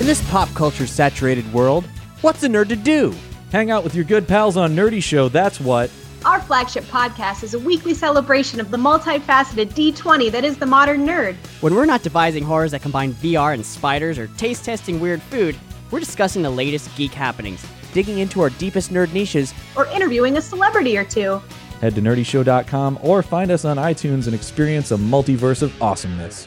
In this pop culture saturated world, what's a nerd to do? Hang out with your good pals on Nerdy Show, that's what. Our flagship podcast is a weekly celebration of the multifaceted D20 that is the modern nerd. When we're not devising horrors that combine VR and spiders or taste testing weird food, we're discussing the latest geek happenings. Digging into our deepest nerd niches, Or interviewing a celebrity or two. Head to nerdyshow.com or find us on iTunes and experience a multiverse of awesomeness.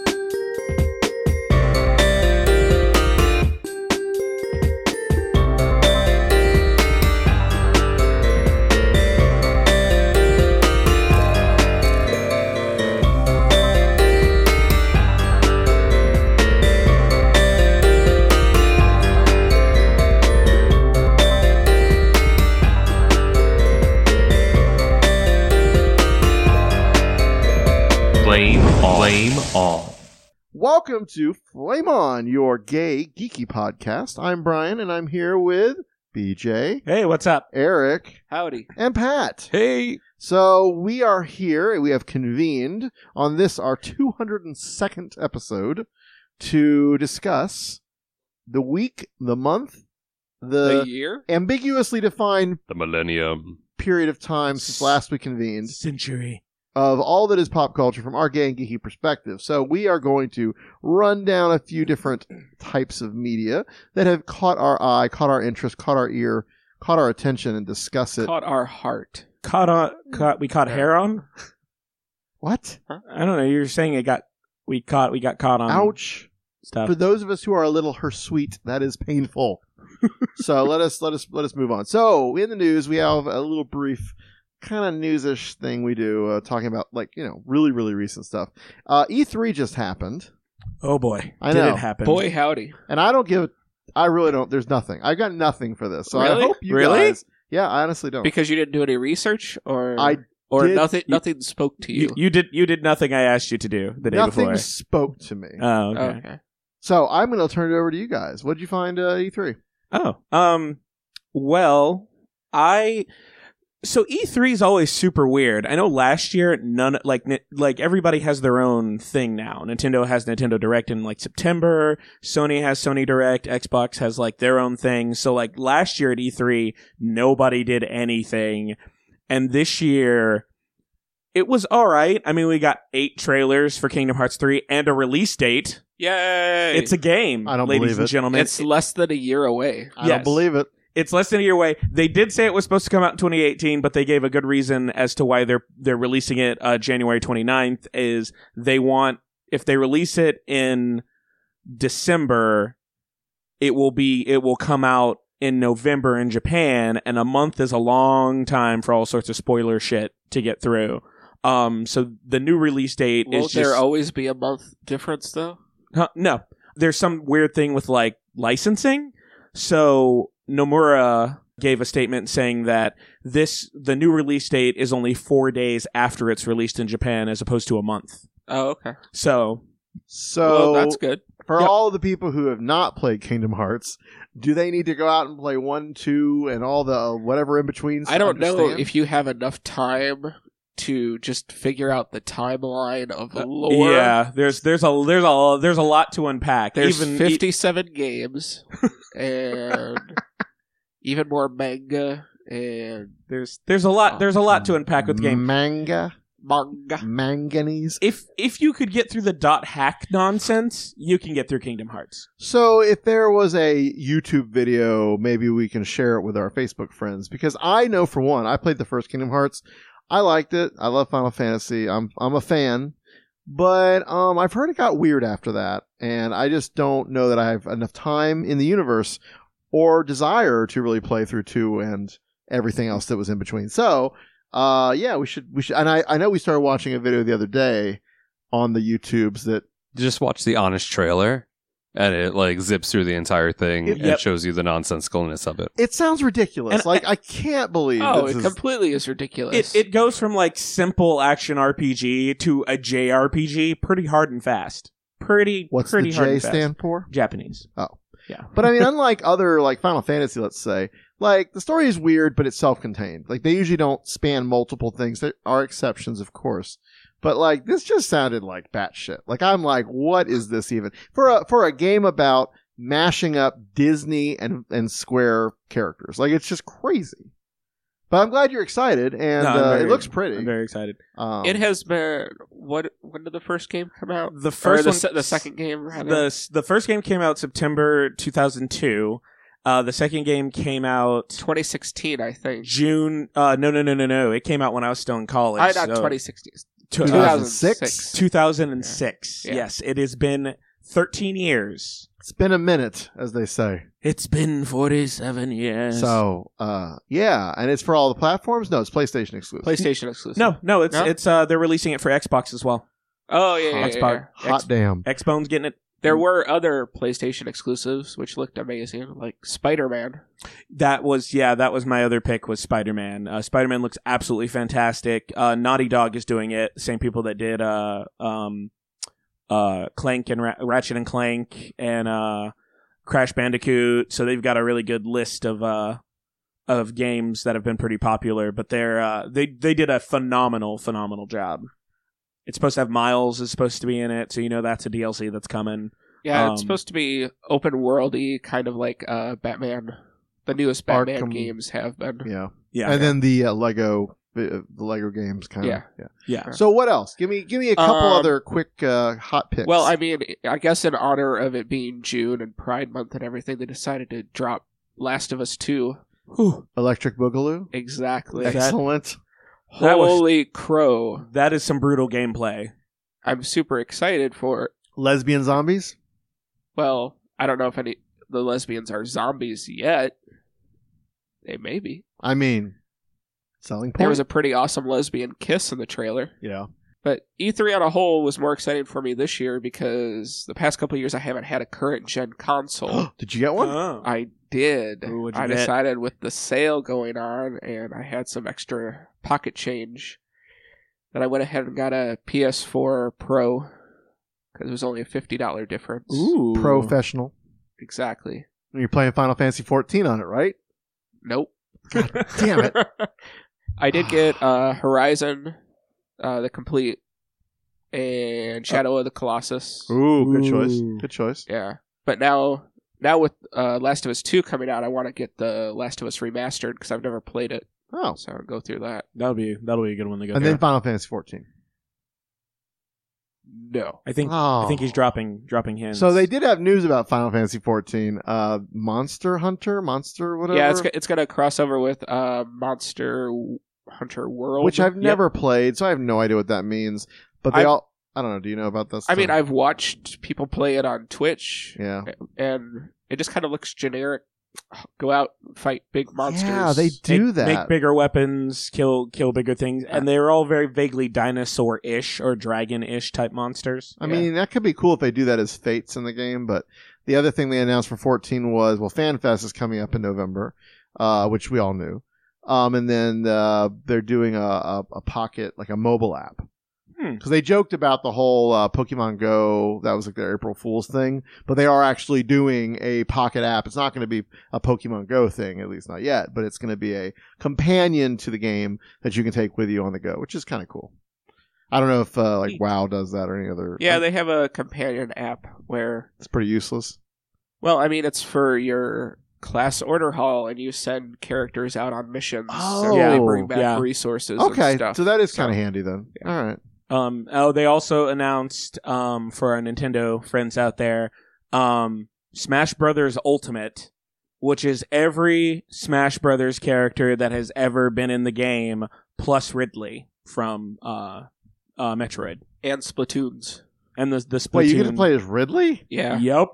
Flame On. Flame On. Welcome to Flame On, your gay, geeky podcast. I'm Brian, and I'm here with BJ, Hey, what's up? Eric, Howdy. and Pat. Hey! So we are here, we have convened on this, our 202nd episode, to discuss the week, the month, The the year? ambiguously defined The Millennium. period of time since last we convened Century. Of all that is pop culture from our gay and geeky perspective. So we are going to run down a few different types of media that have caught our eye, caught our interest, caught our ear, caught our attention, and discuss it. Caught our heart. Caught on. Caught. We caught hair on. What? I don't know. You're saying it got. We caught. We got caught on. Ouch! Stuff. For those of us who are a little her hirsute, that is painful. so let us let us let us move on. So in the news, we have a little brief kind of newsish thing we do, uh, talking about like you know really really recent stuff. Uh, E3 just happened, oh boy. I Did know. it happen? Boy, howdy. and I don't give. I really don't. There's nothing. I got nothing for this. So I hope you Really? guys. Yeah, I honestly don't. Because you didn't do any research, or I or did- nothing. you- nothing spoke to you. You, you did. You did nothing. I asked you to do the day before. nothing before. spoke to me. Oh, okay. okay. so I'm going to turn it over to you guys. What did you find uh, E3? Oh, um, well, I so E3 is always super weird. I know last year none like ni- like everybody has their own thing now. Nintendo has Nintendo Direct in like September. Sony has Sony Direct. Xbox has like their own thing. So like last year at E3, nobody did anything, and this year. It was all right. I mean, we got eight trailers for Kingdom Hearts 3 and a release date. Yay! It's a game, I don't ladies believe and it. gentlemen. It's less than a year away. I Yes. don't believe it. It's less than a year away. They did say it was supposed to come out in 2018, but they gave a good reason as to why they're they're releasing it uh, January 29th. Is they want if they release it in December, it will be it will come out in November in Japan, and a month is a long time for all sorts of spoiler shit to get through. Um, so the new release date Won't is there always be a month difference, though? Huh, no, there's some weird thing with like licensing. So Nomura gave a statement saying that this the new release date is only four days after it's released in Japan, as opposed to a month. Oh, okay. So So well, that's good. for Yep. all the people who have not played Kingdom Hearts, do they need to go out and play one, two, and all the whatever in between? I don't know if you have enough time to just figure out the timeline of the lore. Yeah, there's there's a there's a there's a lot to unpack. There's Even 57 games and even more manga and there's there's a lot there's a lot to unpack with the game. Manga, manga. manganese. If if you could get through the dot hack nonsense, you can get through Kingdom Hearts. So if there was a YouTube video, maybe we can share it with our Facebook friends because I know for one, I played the first Kingdom Hearts. I liked it. I love Final Fantasy. I'm I'm a fan. But um I've heard it got weird after that, and I just don't know that I have enough time in the universe or desire to really play through 2 and everything else that was in between. So, uh yeah, we should we should and I I know we started watching a video the other day on the YouTubes that Just watch the honest trailer, and it like zips through the entire thing It- and Yep. shows you the nonsensicalness of it. it sounds ridiculous. And like I can't believe Oh, this it is- completely is ridiculous. It it goes from like simple action RPG to a JRPG pretty hard and fast. Pretty what's pretty the hard J and fast. stand for? Japanese. Oh. Yeah. But I mean, unlike other like Final Fantasy, let's say, like the story is weird, but it's self-contained. Like they usually don't span multiple things. There are exceptions, of course, but like this just sounded like batshit. Like I'm like, what is this even for a for a game about mashing up Disney and and Square characters? Like it's just crazy. But I'm glad you're excited, and No, I'm uh, very- it looks pretty. I'm very excited. um, it has been what? When did the first game come out? The Or first the, one, se- the second game. Rather? the the first game came out September 2002. Uh, the second game came out 2016, I think. June. Uh, no, no, no, no, no. It came out when I was still in college. I not so- 2016. Two- uh, 2006? 2006. Yeah. Yes, it has been 13 years. it's been a minute, as they say. It's been 47 years. So, uh, yeah, and it's for all the platforms. No, it's PlayStation exclusive. PlayStation exclusive. no, no, it's No? it's uh they're releasing it for Xbox as well. Oh yeah, yeah, yeah, Xbox. yeah. Hot damn. Xbone's getting it. There were other PlayStation exclusives which looked amazing, like Spider Man. That was yeah, that was my other pick was Spider Man. Uh, Spider Man looks absolutely fantastic. Uh, Naughty Dog is doing it. Same people that did uh um uh Clank and Ra- Ratchet and Clank and uh Crash Bandicoot. So they've got a really good list of uh of games that have been pretty popular. But they're uh they they did a phenomenal phenomenal job. It's supposed to have Miles is supposed to be in it, so you know that's a DLC that's coming. Yeah, Um, it's supposed to be open worldy, kind of like uh, Batman. The newest Batman Arkham- games have been. Yeah. Yeah, and then the uh, Lego, the Lego games kind of. Yeah. yeah. yeah. So what else? Give me, give me a couple Um, other quick uh, hot picks. Well, I mean, I guess in honor of it being June and Pride Month and everything, they decided to drop Last of Us Two. Electric Boogaloo. Exactly. That- Excellent. That was- Holy crow! That is some brutal gameplay. I'm super excited for. it. Lesbian zombies. Well, I don't know if any the lesbians are zombies yet. They may be. I mean, selling point. There was a pretty awesome lesbian kiss in the trailer. yeah. But E3 on a whole was more exciting for me this year because the past couple of years I haven't had a current gen console. Did you get one? Oh. I did. Ooh, you I get? decided with the sale going on and I had some extra pocket change that I went ahead and got a PS4 Pro because it was only a $50 difference. Ooh. Professional. Exactly. You're playing Final Fantasy 14 on it, right? Nope. God Damn it. I did get uh, Horizon, uh, the complete, and Shadow of the Colossus. Ooh, good choice. Ooh. Good choice. Yeah, but now, now with uh, Last of Us Two coming out, I want to get the Last of Us remastered because I've never played it, Oh, so I'll go through that. That'll be that'll be a good one to go. and through. then Final Fantasy 14. No, I think Oh. I think he's dropping dropping hints. So they did have news about Final Fantasy 14. Uh, Monster Hunter, Monster whatever. yeah, it's go- it's gonna cross over with uh, Monster Hunter World, which I've Yep. never played, so I have no idea what that means. But they I've- all, I don't know. Do you know about this? I mean, I've watched people play it on Twitch, yeah, and it just kind of looks generic. Go out, fight big monsters. yeah, they do make, that. Make bigger weapons, kill kill bigger things, and they're all very vaguely dinosaur-ish or dragon-ish type monsters. I Yeah. mean, that could be cool if they do that as fates in the game. But the other thing they announced for 14 was, well, FanFest is coming up in November, uh, which we all knew. Um, and then uh, they're doing a, a, a pocket, like a mobile app. Hmm. because they joked about the whole uh, Pokemon Go that was like their April Fool's thing, but they are actually doing a Pocket app. It's not going to be a Pokemon Go thing, at least not yet, but it's going to be a companion to the game that you can take with you on the go, which is kind of cool. I don't know if uh, like WoW does that or any other. Yeah, they have a companion app where, it's pretty useless. well, I mean, it's for your class order hall, and you send characters out on missions. and they Oh, bring back yeah. resources. Okay, and stuff. so that is kind of handy then. Yeah. All right. Um, oh, they also announced um, for our Nintendo friends out there, um, Smash Brothers Ultimate, which is every Smash Brothers character that has ever been in the game, plus Ridley from uh, uh, Metroid, and Splatoons. and the the Splatoon. Wait, you get to play as Ridley? Yeah, Yep.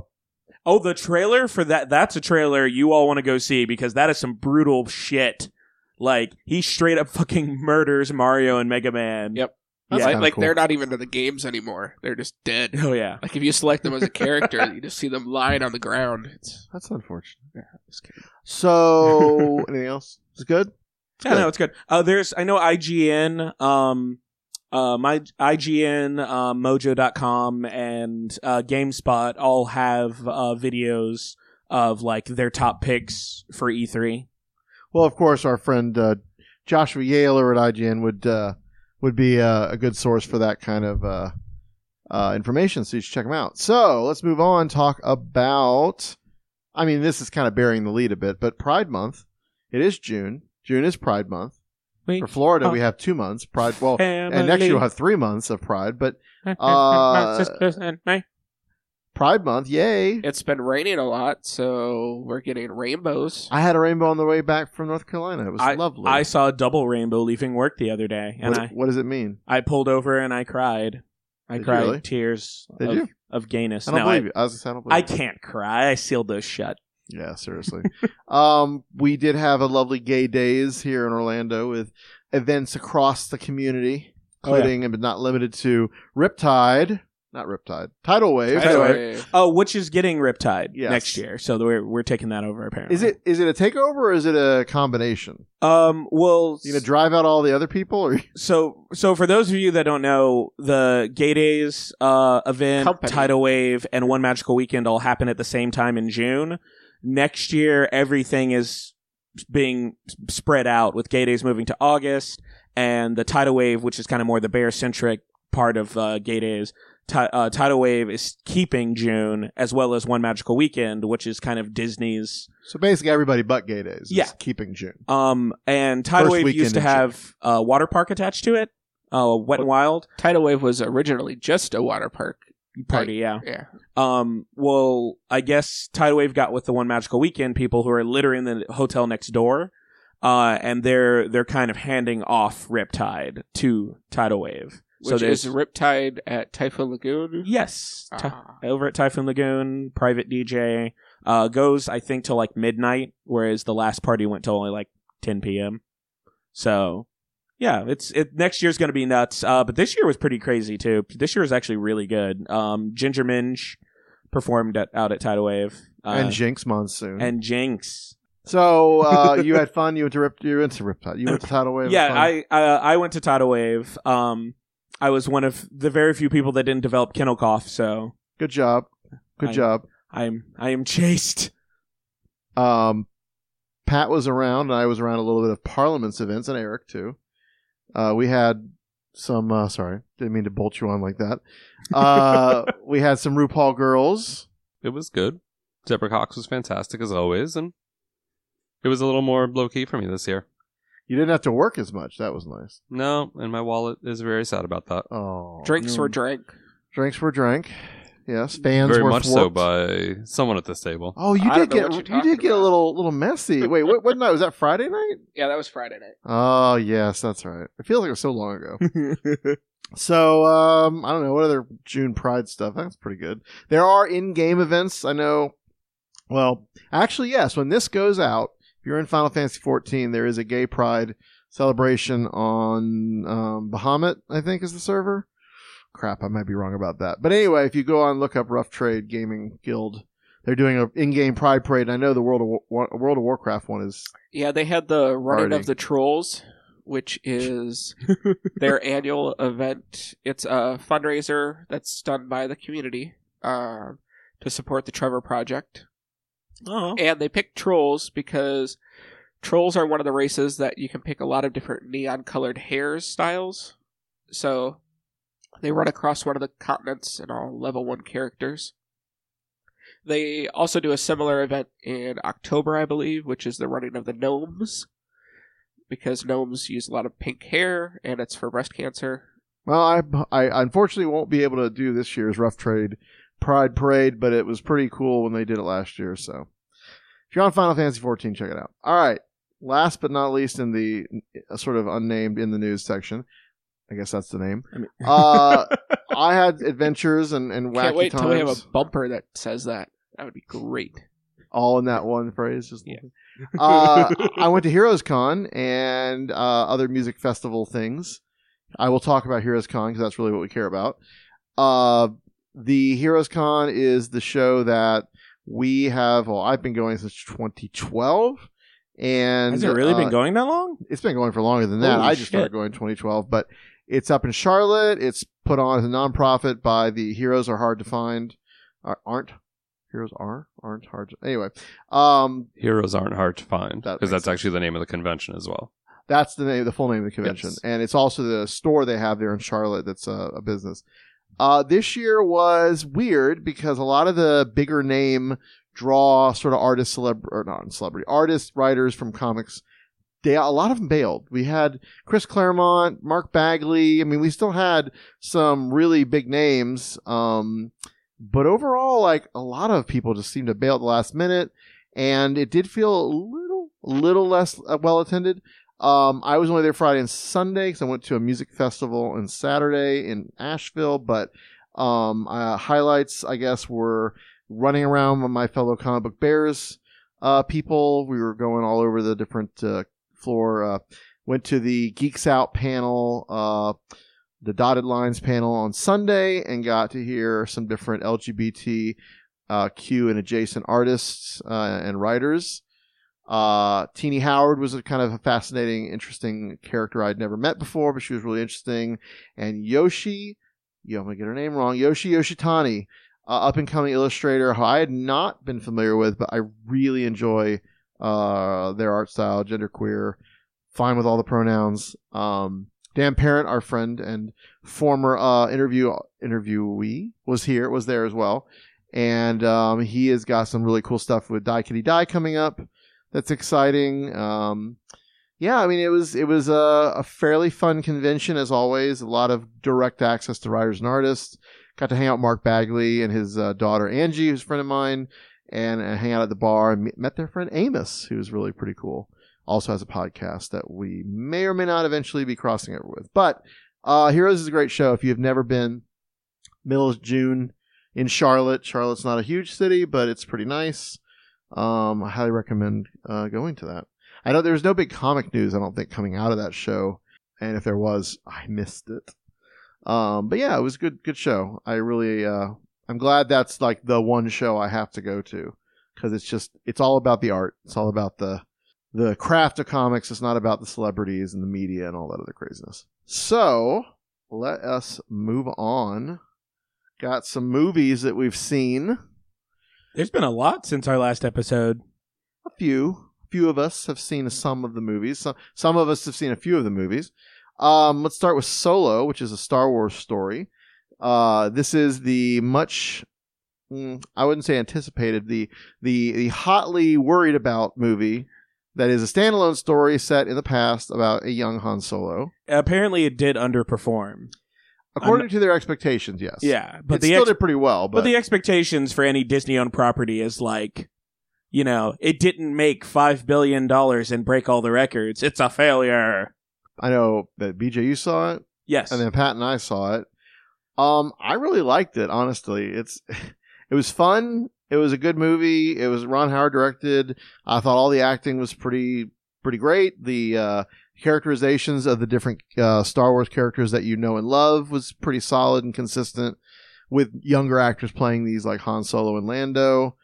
Oh, the trailer for that. That's a trailer you all want to go see because that is some brutal shit. Like he straight up fucking murders Mario and Mega Man. Yep. That's like, kinda like cool. they're not even in the games anymore. They're just dead. Oh yeah. Like if you select them as a character, you just see them lying on the ground. It's That's unfortunate. yeah, just kidding. So, anything else? Is it good? Yeah, no, it's good. Uh, there's I know IGN, um, uh, my IGN, uh, Mojo.com, and uh, GameSpot all have uh, videos of like their top picks for E E3. Well, of course, our friend uh, Joshua Yehl at IGN would uh, would be uh, a good source for that kind of uh, uh, information. So you should check them out. So let's move on. Talk about. I mean, this is kind of bearing the lead a bit, but Pride Month. It is June. June is Pride Month. We For Florida, we have two months. Pride. Well, and next year we'll have three months of Pride. But uh, sisters and me. Pride Month, yay! It's been raining a lot, so we're getting rainbows. I had a rainbow on the way back from North Carolina. It was I, lovely. I saw a double rainbow leaving work the other day, and what, I what does it mean? I pulled over and I cried. I Did cried really? tears Did of, you? of gayness. I don't no, believe I, you. I was say, I don't believe I you. can't cry. I sealed those shut. Yeah, seriously. um, we did have a lovely gay days here in Orlando with events across the community, Oh, yeah. including but not limited to Riptide, not Riptide, Tidal Wave. Tidal Wave. Oh, which is getting Riptide Yes. next year, so we're we're taking that over apparently. Is it is it a takeover or is it a combination? Um. Well, You gonna drive out all the other people, or so so for those of you that don't know, the Gay Days uh, event, Company. Tidal Wave, and One Magical Weekend all happen at the same time in June. Next year, everything is being spread out with Gay Days moving to August, and the Tidal Wave, which is kind of more the bear centric part of uh, Gay Days. Ti- uh, Tidal Wave is keeping June as well as One Magical Weekend, which is kind of Disney's so basically everybody but gay days. is Yeah. keeping June. Um, and Tidal First Wave weekend used to in June. have a water park attached to it, uh, Wet and Wild Tidal Wave was originally just a water park. party. Yeah. Yeah. Um. Well, I guess Tidal Wave got with the One Magical Weekend people who are littering the hotel next door, uh, and they're they're kind of handing off Riptide to Tidal Wave. Which there's- is Riptide at Typhoon Lagoon. yes, Ty- Ah. over at Typhoon Lagoon, private DJ uh, goes I think till like midnight, whereas the last party went till only like 10 p.m. So yeah, it's it next year's going to be nuts. Uh, but this year was pretty crazy too. This year was actually really good. Um, Ginger Minj performed at, out at Tidal Wave uh, and Jinkx Monsoon. and Jinkx. so uh, you had fun. You went to Rip. You went to Riptide. You went to Tidal Wave. Yeah, fun? I uh, I went to Tidal Wave. Um, I was one of the very few people that didn't develop kennel cough, so Good job. Good I- job. I'm I am chaste. Um, Pat was around, and I was around a little bit of Parliament's events, and Eric too. Uh, we had some. Uh, sorry, didn't mean to bolt you on like that. Uh, we had some RuPaul girls. It was good. Deborah Cox was fantastic as always, and it was a little more low key for me this year. You didn't have to work as much. That was nice. No, and my wallet is very sad about that. Oh, Drinks were drank. drinks were drank. Yes, fans very were much so by someone at this table. Oh, you I did get you did talking get a little little messy. Wait, what, what night was that? Friday night? Yeah, that was Friday night. Oh yes, that's right. It feels like it was so long ago. So um, I don't know what other June Pride stuff. That's pretty good. There are in-game events. I know. Well, actually, yes. When this goes out, if you're in Final Fantasy 14, there is a Gay Pride celebration on um, Bahamut. I think is the server. Crap, I might be wrong about that. But anyway, if you go on look up Rough Trade Gaming Guild, they're doing a in-game Pride parade. And I know the World of War- World of Warcraft one is Yeah, they had the running of the trolls, which is their annual event. It's a fundraiser that's done by the community uh, to support the Trevor Project. Oh. And they picked trolls because trolls are one of the races that you can pick a lot of different neon colored hairs styles. So they run across one of the continents and all level one characters. They also do a similar event in October, I believe, which is the running of the gnomes. Because gnomes use a lot of pink hair and it's for breast cancer. Well, I, I unfortunately won't be able to do this year's Rough Trade Pride Parade, but it was pretty cool when they did it last year. So if you're on Final Fantasy 14, check it out. All right. Last but not least, in the uh, sort of unnamed in the news section, I guess that's the name. I mean- Uh, I had adventures and, and wacky Can't wait times. until we have a bumper that says that. That would be great. all in that one phrase. Just Yeah. uh, I went to Heroes Con and uh, other music festival things. I will talk about Heroes Con because that's really what we care about. Uh, the Heroes Con is the show that we have. Well, I've been going since 2012, and Has it really uh, been going that long? It's been going for longer than that. Holy I just started going in 2012, but it's up in Charlotte. It's put on as a nonprofit by the Heroes Are Hard to Find. Are- Aren't heroes are aren't hard to anyway. Um, Heroes aren't hard to find because makes that's actually the name of the convention as well. That's the name, the full name of the convention, Yes. and it's also the store they have there in Charlotte. That's a, a business. Uh, this year was weird because a lot of the bigger name draw sort of artist, celeb or not celebrity artists, writers from comics. They a lot of them bailed. We had Chris Claremont, Mark Bagley. I mean, we still had some really big names. Um, but overall, like a lot of people just seemed to bail at the last minute, and it did feel a little, little less uh, well attended. Um, I was only there Friday and Sunday because I went to a music festival on Saturday in Asheville. But um, uh, highlights, I guess, were running around with my fellow comic book bears uh, people. We were going all over the different uh, floor. Uh, went to the Geeks Out panel, uh, the Dotted Lines panel on Sunday, and got to hear some different LGBT uh, Q and adjacent artists and writers. Uh, Tini Howard was a kind of a fascinating, interesting character I'd never met before, but she was really interesting. And Yoshi, yo, I'm gonna get her name wrong, Yoshi Yoshitani, uh, up and coming illustrator who I had not been familiar with, but I really enjoy uh, their art style, genderqueer, fine with all the pronouns. Um, Dan Parent, our friend and former uh, interview interviewee, was here, was there as well, and um, he has got some really cool stuff with Die Kitty Die coming up. That's exciting. Um, yeah, I mean it was it was a, a fairly fun convention as always. A lot of direct access to writers and artists. Got to hang out Mark Bagley and his uh, daughter Angie, who's a friend of mine, and uh, hang out at the bar and met their friend Amos, who's really pretty cool. Also has a podcast that we may or may not eventually be crossing over with. But uh, Heroes is a great show. If you have never been, middle of June in Charlotte. Charlotte's not a huge city, but it's pretty nice. Um, I highly recommend uh, going to that. I know there was no big comic news, I don't think, coming out of that show. And if there was, I missed it. Um, but yeah, it was a good, good show. I really, uh, I'm glad that's like the one show I have to go to because it's just, it's all about the art. It's all about the, the craft of comics. It's not about the celebrities and the media and all that other craziness. So let us move on. Got some movies that we've seen. There's been a lot since our last episode. A few. Few of us have seen some of the movies. Some, some of us have seen a few of the movies. Um, let's start with Solo, which is a Star Wars story. Uh, this is the much, mm, I wouldn't say anticipated, the, the, the hotly worried about movie that is a standalone story set in the past about a young Han Solo. Apparently, it did underperform. According to their expectations, yes. Yeah, but it the still ex- did pretty well. But, But the expectations for any Disney-owned property is like, you know, it didn't make five billion dollars and break all the records. It's a failure. I know that BJ, you saw it. Yes. and then Pat and I saw it. Um, I really liked it. Honestly, it's it was fun. It was a good movie. It was Ron Howard directed. I thought all the acting was pretty pretty great. The uh, characterizations of the different uh, Star Wars characters that you know and love was pretty solid and consistent. With younger actors playing these like Han Solo and Lando.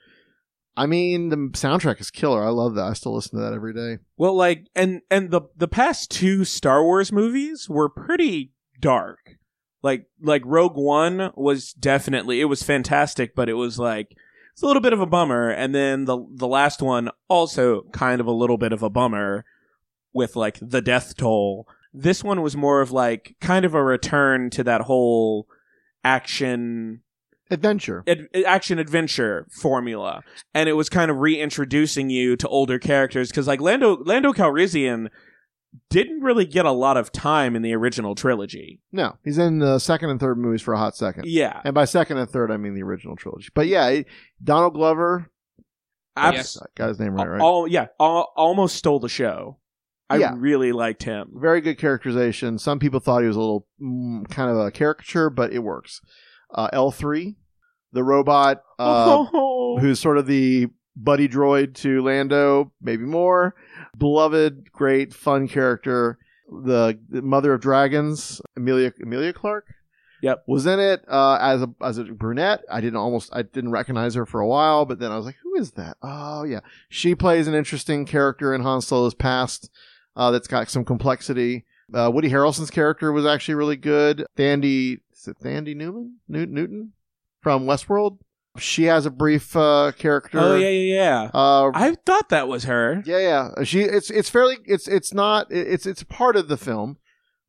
I mean, the soundtrack is killer. I love that. I still listen to that every day. Well, like, and and the the past two Star Wars movies were pretty dark. Like like Rogue One was definitely it was fantastic, but it was like it's a little bit of a bummer. And then the the last one also kind of a little bit of a bummer with like the death toll. This one was more of like kind of a return to that whole action Adventure. ad- action adventure formula, and it was kind of reintroducing you to older characters because like Lando Lando Calrissian didn't really get a lot of time in the original trilogy. No, he's in the second and third movies for a hot second. Yeah, And by second and third, I mean the original trilogy. But yeah, it- Donald Glover. Abs- I got his name right, right? All yeah, all, almost stole the show. I Yeah. really liked him. Very good characterization. Some people thought he was a little mm, kind of a caricature, but it works. Uh, L3, the robot, uh, who's sort of the buddy droid to Lando, maybe more. Beloved, great, fun character. The, the mother of dragons, Emilia Emilia Clarke. Yep. was in it uh, as a as a brunette. I didn't almost I didn't recognize her for a while, but then I was like, who is that? Oh yeah, she plays an interesting character in Han Solo's past uh, that's got some complexity. Uh, Woody Harrelson's character was actually really good. Thandie is it Thandie Newman New- Newton from Westworld. She has a brief uh, character. Oh yeah, yeah, yeah. Uh, I thought that was her. yeah, yeah. She it's it's fairly it's it's not it's it's part of the film,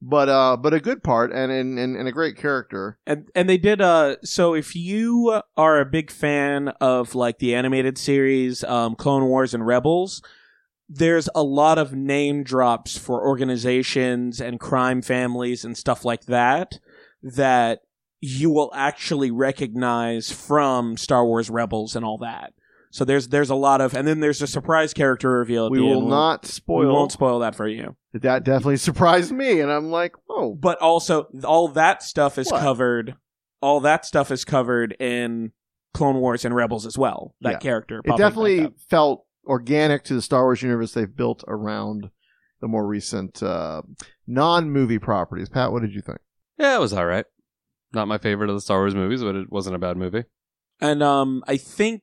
but uh but a good part and and, and, and a great character. And and they did uh so if you are a big fan of like the animated series um Clone Wars and Rebels there's a lot of name drops for organizations and crime families and stuff like that that you will actually recognize from Star Wars Rebels and all that. So there's there's a lot of and then there's a surprise character reveal at We will not we spoil. won't spoil that for you. That definitely surprised me, and I'm like, oh, But also all that stuff is What? covered all that stuff is covered in Clone Wars and Rebels as well. That Yeah. character. it definitely felt organic to the Star Wars universe they've built around the more recent uh, non-movie properties. Pat, what did you think? Yeah, it was all right. Not my favorite of the Star Wars movies, but it wasn't a bad movie. and um I think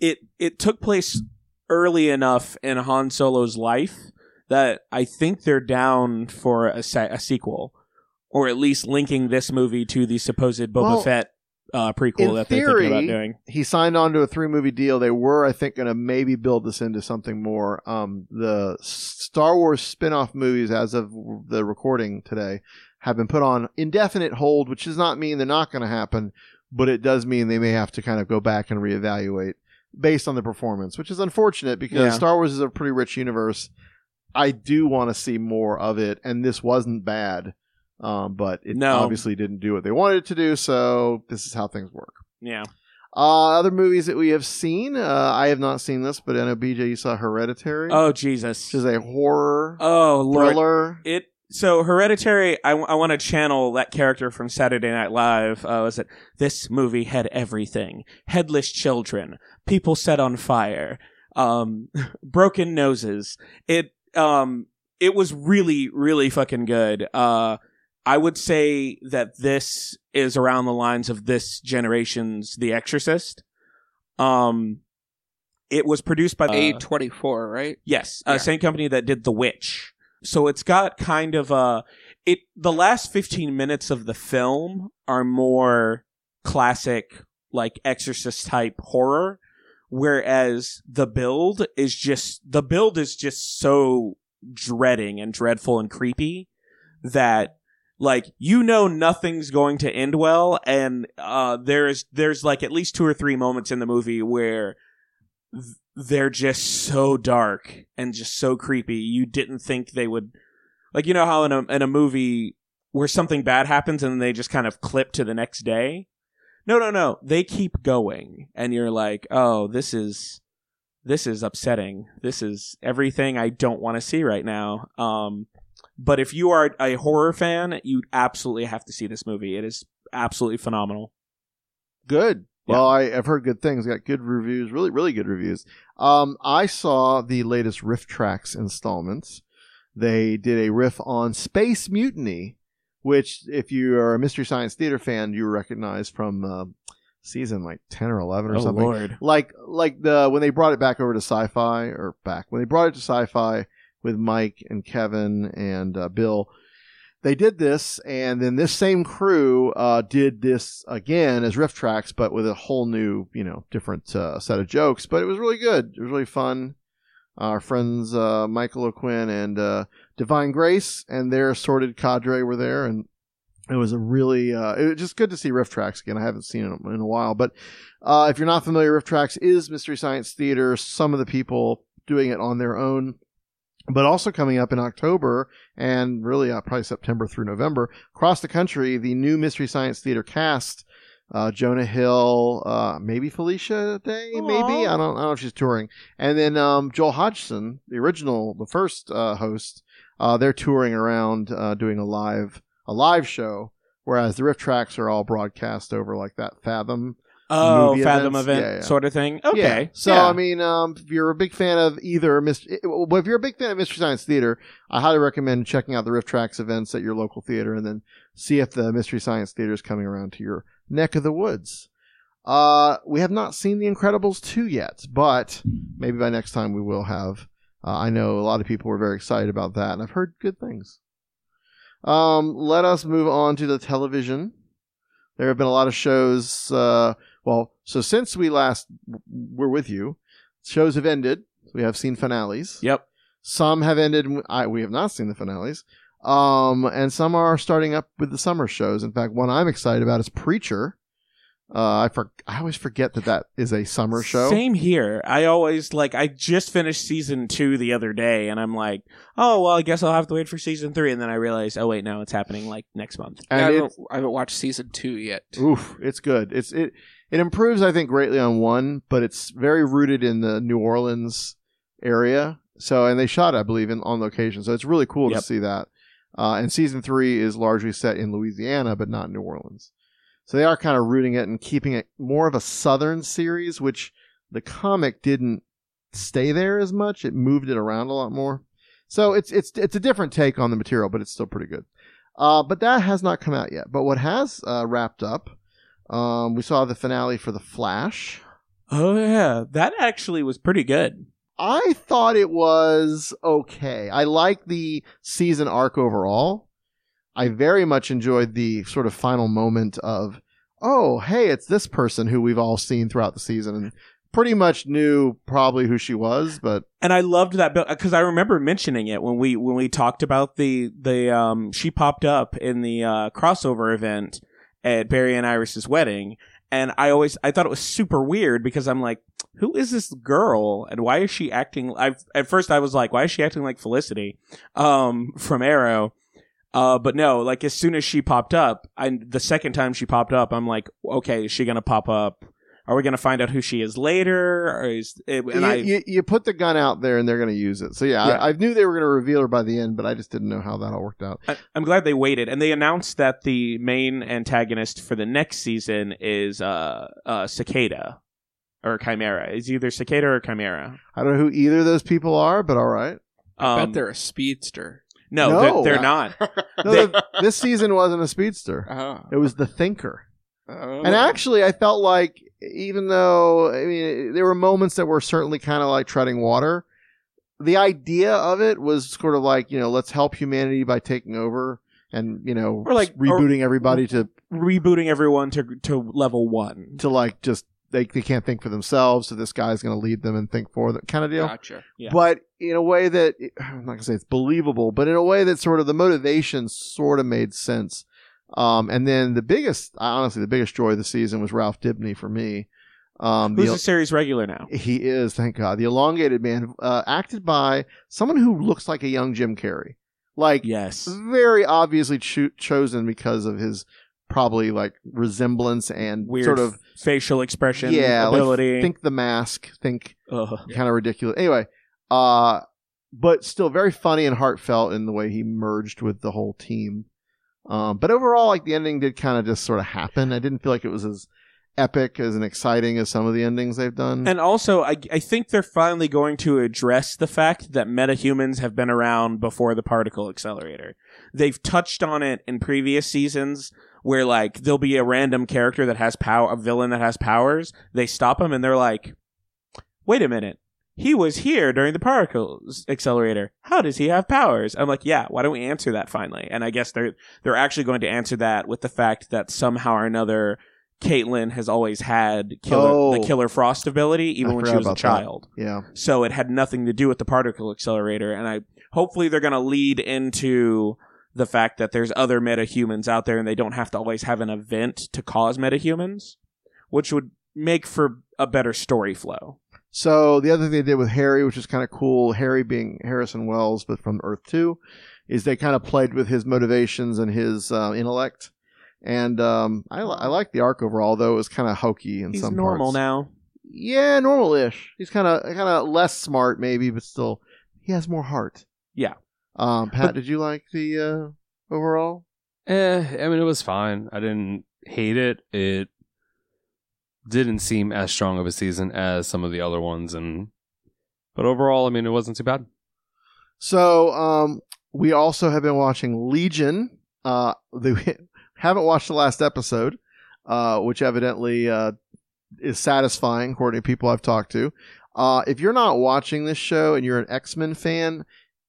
it it took place early enough in Han Solo's life that I think they're down for a, se- a sequel or at least linking this movie to the supposed Boba Well, Fett uh, prequel in that they're thinking about doing. he signed on to a three movie deal. They were, I think, going to maybe build this into something more. Um, the Star Wars spin off movies, as of the recording today, have been put on indefinite hold, which does not mean they're not going to happen, but it does mean they may have to kind of go back and reevaluate based on the performance, which is unfortunate because Yeah. Star Wars is a pretty rich universe. I do want to see more of it, and this wasn't bad. Um, but it No. obviously didn't do what they wanted it to do, so this is how things work. Yeah. Uh, other movies that we have seen. Uh, I have not seen this, but I know BJ, you saw Hereditary, Oh Jesus. which is a horror Oh Lord. thriller. It so hereditary. I, want to channel that character from Saturday Night Live. Uh, was it this movie had everything: headless children, people set on fire, um, broken noses. It um, it was really really fucking good. Uh, I would say that this is around the lines of this generation's The Exorcist. Um, it was produced by A uh, twenty four, right? Yes, uh, same company that did The Witch. So it's got kind of a it. The last fifteen minutes of the film are more classic, like Exorcist type horror, whereas the build is just the build is just so dreading and dreadful and creepy that like you know nothing's going to end well and uh there's there's like at least two or three moments in the movie where th- they're just so dark and just so creepy you didn't think they would like you know how in a in a movie where something bad happens and they just kind of clip to the next day? No no no. They keep going and you're like oh this is this is upsetting. This is everything i don't want to see right now. Um but if you are a horror fan you absolutely have to see this movie it is absolutely phenomenal Good. Well, I, I've heard good things. Got good reviews. Really, really good reviews. Um, I saw the latest RiffTrax installments. They did a riff on Space Mutiny, which, if you are a Mystery Science Theater fan, you recognize from uh, season like ten or eleven or Oh, something. Lord. Like like the when they brought it back over to Sci-Fi or back when they brought it to Sci-Fi with Mike and Kevin and uh, Bill. They did this, and then this same crew uh, did this again as RiffTrax, but with a whole new, you know, different uh, set of jokes. But it was really good. It was really fun. Our friends uh, Michael O'Quinn and uh, Divine Grace and their assorted cadre were there, and it was a really uh, it was just good to see RiffTrax again. I haven't seen them in a while, but uh, if you're not familiar, RiffTrax is Mystery Science Theater. Some of the people doing it on their own but also coming up in October and really uh, probably September through November across the country, the new Mystery Science Theater cast. Uh, Jonah Hill, uh, maybe Felicia Day, maybe I don't, I don't know if she's touring, and then um, Joel Hodgson, the original, the first uh, host. Uh, they're touring around uh, doing a live a live show, whereas the RiffTrax are all broadcast over like that Fathom Oh, Fathom events. event Yeah, yeah. sort of thing. Okay. Yeah. So. I mean, um, if you're a big fan of either Mystery, well, if you're a big fan of Mystery Science Theater, I highly recommend checking out the RiffTrax events at your local theater, and then see if the Mystery Science Theater is coming around to your neck of the woods. Uh, we have not seen The Incredibles 2 yet, but maybe by next time we will have. Uh, I know a lot of people were very excited about that, and I've heard good things. Um, let us move on to the television. There have been a lot of shows. Uh, well, so since we last were with you, shows have ended. We have seen finales. Yep. Some have ended. and I, we have not seen the finales. Um, and some are starting up with the summer shows. In fact, one I'm excited about is Preacher. Uh, I for, I always forget that that is a summer show. Same here. I always like. I just finished season two the other day, and I'm like, oh well, I guess I'll have to wait for season three. And then I realized, oh wait, no, it's happening like next month. Yeah, I, And haven't, I haven't watched season two yet. oof, it's good. It's it it improves, I think, greatly on one, but it's very rooted in the New Orleans area. So, and they shot, I believe, in on location. So it's really cool Yep. to see that. Uh, and season three is largely set in Louisiana, but not New Orleans. So they are kind of rooting it and keeping it more of a southern series, which the comic didn't stay there as much. It moved it around a lot more. So it's it's it's a different take on the material, but it's still pretty good. Uh, but that has not come out yet. But what has uh, wrapped up, um, we saw the finale for The Flash. Oh yeah, that actually was pretty good. I thought it was okay. I like the season arc overall. I very much enjoyed the sort of final moment of, oh, hey, it's this person who we've all seen throughout the season and pretty much knew probably who she was, but and I loved that because I remember mentioning it when we when we talked about the the um she popped up in the uh, crossover event at Barry and Iris's wedding, and I always I thought it was super weird because I'm like, who is this girl and why is she acting? I at first I was like, why is she acting like Felicity, um from Arrow. Uh, but no, like as soon as she popped up, I the second time she popped up, I'm like, okay, is she gonna pop up? Are we gonna find out who she is later? Or is it, and you, I you, you put the gun out there and they're going to use it. So yeah, Yeah. I, I knew they were going to reveal her by the end, but I just didn't know how that all worked out. I, I'm glad they waited, and they announced that the main antagonist for the next season is uh, uh Cicada or Chimera. Is either Cicada or Chimera. I don't know who either of those people are, but all right. I Um, bet they're a speedster. no, No. They're, they're not. No, the- this season wasn't a speedster. Oh. It was the Thinker. Oh. And actually, I felt like even though I mean there were moments that were certainly kind of like treading water, the idea of it was sort of like you know let's help humanity by taking over and you know Or like- rebooting everybody to Rebooting everyone to to level one. to like just they they can't think for themselves, so this guy's going to lead them and think for them kind of deal. Gotcha. Yeah. But in a way that I'm not gonna say it's believable, but in a way that sort of the motivation sort of made sense. Um, and then the biggest, honestly, the biggest joy of the season was Ralph Dibney for me. Um, Who's the- a series regular now? he is, thank God. The elongated man, uh, acted by someone who looks like a young Jim Carrey. Like, Yes. very obviously cho- chosen because of his probably like resemblance and Weird sort of, facial expression. yeah, like, ability. think the mask, think kind of ridiculous. Anyway, uh, but still very funny and heartfelt in the way he merged with the whole team. Um, but overall, like the ending did kind of just sort of happen. I didn't feel like it was as epic as and exciting as some of the endings they've done. And also, I, I think they're finally going to address the fact that metahumans have been around before the particle accelerator. They've touched on it in previous seasons where like there'll be a random character that has power, a villain that has powers. They stop him and they're like, "Wait a minute." He was here during the particle accelerator. How does he have powers? I'm like, yeah. Why don't we answer that finally? And I guess they're they're actually going to answer that with the fact that somehow or another, Caitlin has always had killer, Oh. the Killer Frost ability, even I when she was a about that. child. Yeah. So it had nothing to do with the particle accelerator. And I hopefully they're going to lead into the fact that there's other metahumans out there and they don't have to always have an event to cause metahumans, which would make for a better story flow. So the other thing they did with Harry, which is kind of cool, Harry being Harrison Wells, but from Earth Two, is they kind of played with his motivations and his uh, intellect. And um, I, li- I like the arc overall, though it was kind of hokey in some. He's some normal parts. now. Yeah, normal-ish. He's kind of kind of less smart, maybe, but still, he has more heart. Yeah. Um, Pat, did you like the uh, overall? Eh, I mean, it was fine. I didn't hate it. It didn't seem as strong of a season as some of the other ones, and but overall, I mean, it wasn't too bad. So, um, we also have been watching Legion. Uh, the, haven't watched the last episode, uh, which evidently uh, is satisfying according to people I've talked to. Uh, if you're not watching this show and you're an X Men fan,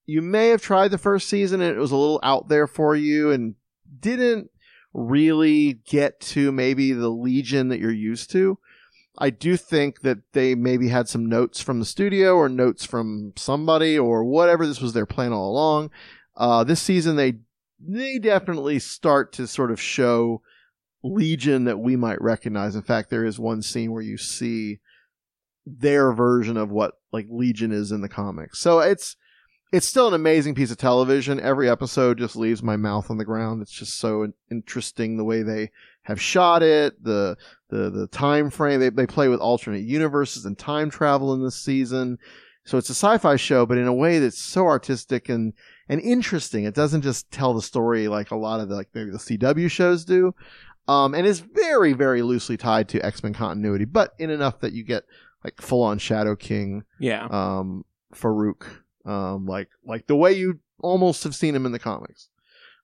you may have tried the first season and it was a little out there for you and didn't really get to maybe the Legion that you're used to. I do think that they maybe had some notes from the studio or notes from somebody or whatever. This was their plan all along. Uh, this season, they they definitely start to sort of show Legion that we might recognize. In fact, there is one scene where you see their version of what like Legion is in the comics. So it's it's still an amazing piece of television. Every episode just leaves my mouth on the ground. It's just so interesting the way they have shot it, the the the time frame. They they play with alternate universes and time travel in this season. So it's a sci-fi show, but in a way that's so artistic and and interesting. It doesn't just tell the story like a lot of the, like maybe the CW shows do. Um, and is very, very loosely tied to X-Men continuity, but in enough that you get like full on Shadow King, Yeah. um, Farouk, um, like like the way you almost have seen him in the comics.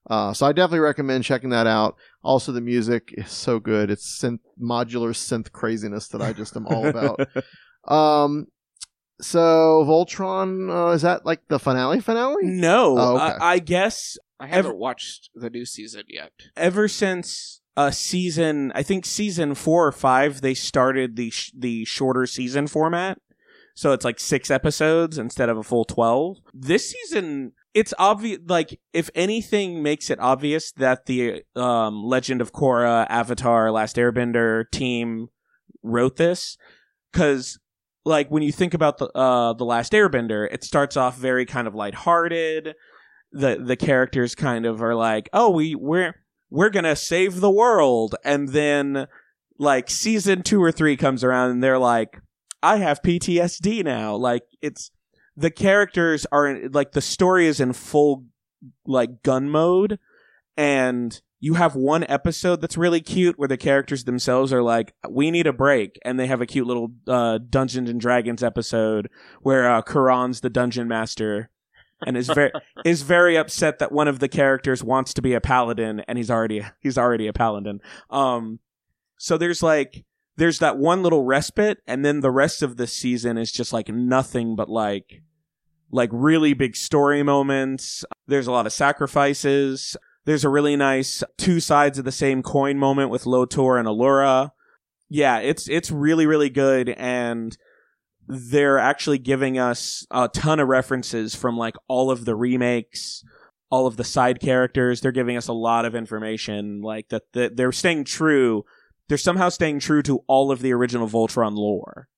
Uh, so I definitely recommend checking that out. Also, the music is so good. It's synth modular synth craziness that I just am all about. um, so Voltron uh, is that like the finale? Finale? No, Oh, okay. I, I guess I haven't Ever- watched the new season yet. ever since uh season I think season 4 or 5 they started the sh- the shorter season format. So it's like 6 episodes instead of a full 12. This season it's obvious like if anything makes it obvious that the um Legend of Korra Avatar Last Airbender team wrote this cuz like when you think about the uh the Last Airbender it starts off very kind of lighthearted the the characters kind of are like, "Oh, we we're we're to save the world." And then like season 2 or 3 comes around and they're like, "I have PTSD now." Like it's the characters are in, like the story is in full like gun mode and you have one episode that's really cute where the characters themselves are like, "We need a break," and they have a cute little uh, Dungeons and Dragons episode where uh, Coran's the dungeon master, and is very is very upset that one of the characters wants to be a paladin, and he's already he's already a paladin. Um, so there's like there's that one little respite, and then the rest of the season is just like nothing but like like really big story moments. There's a lot of sacrifices. There's a really nice two sides of the same coin moment with Lotor and Allura. Yeah, it's it's really really good and they're actually giving us a ton of references from like all of the remakes, all of the side characters. They're giving us a lot of information like that that they're staying true. They're somehow staying true to all of the original Voltron lore.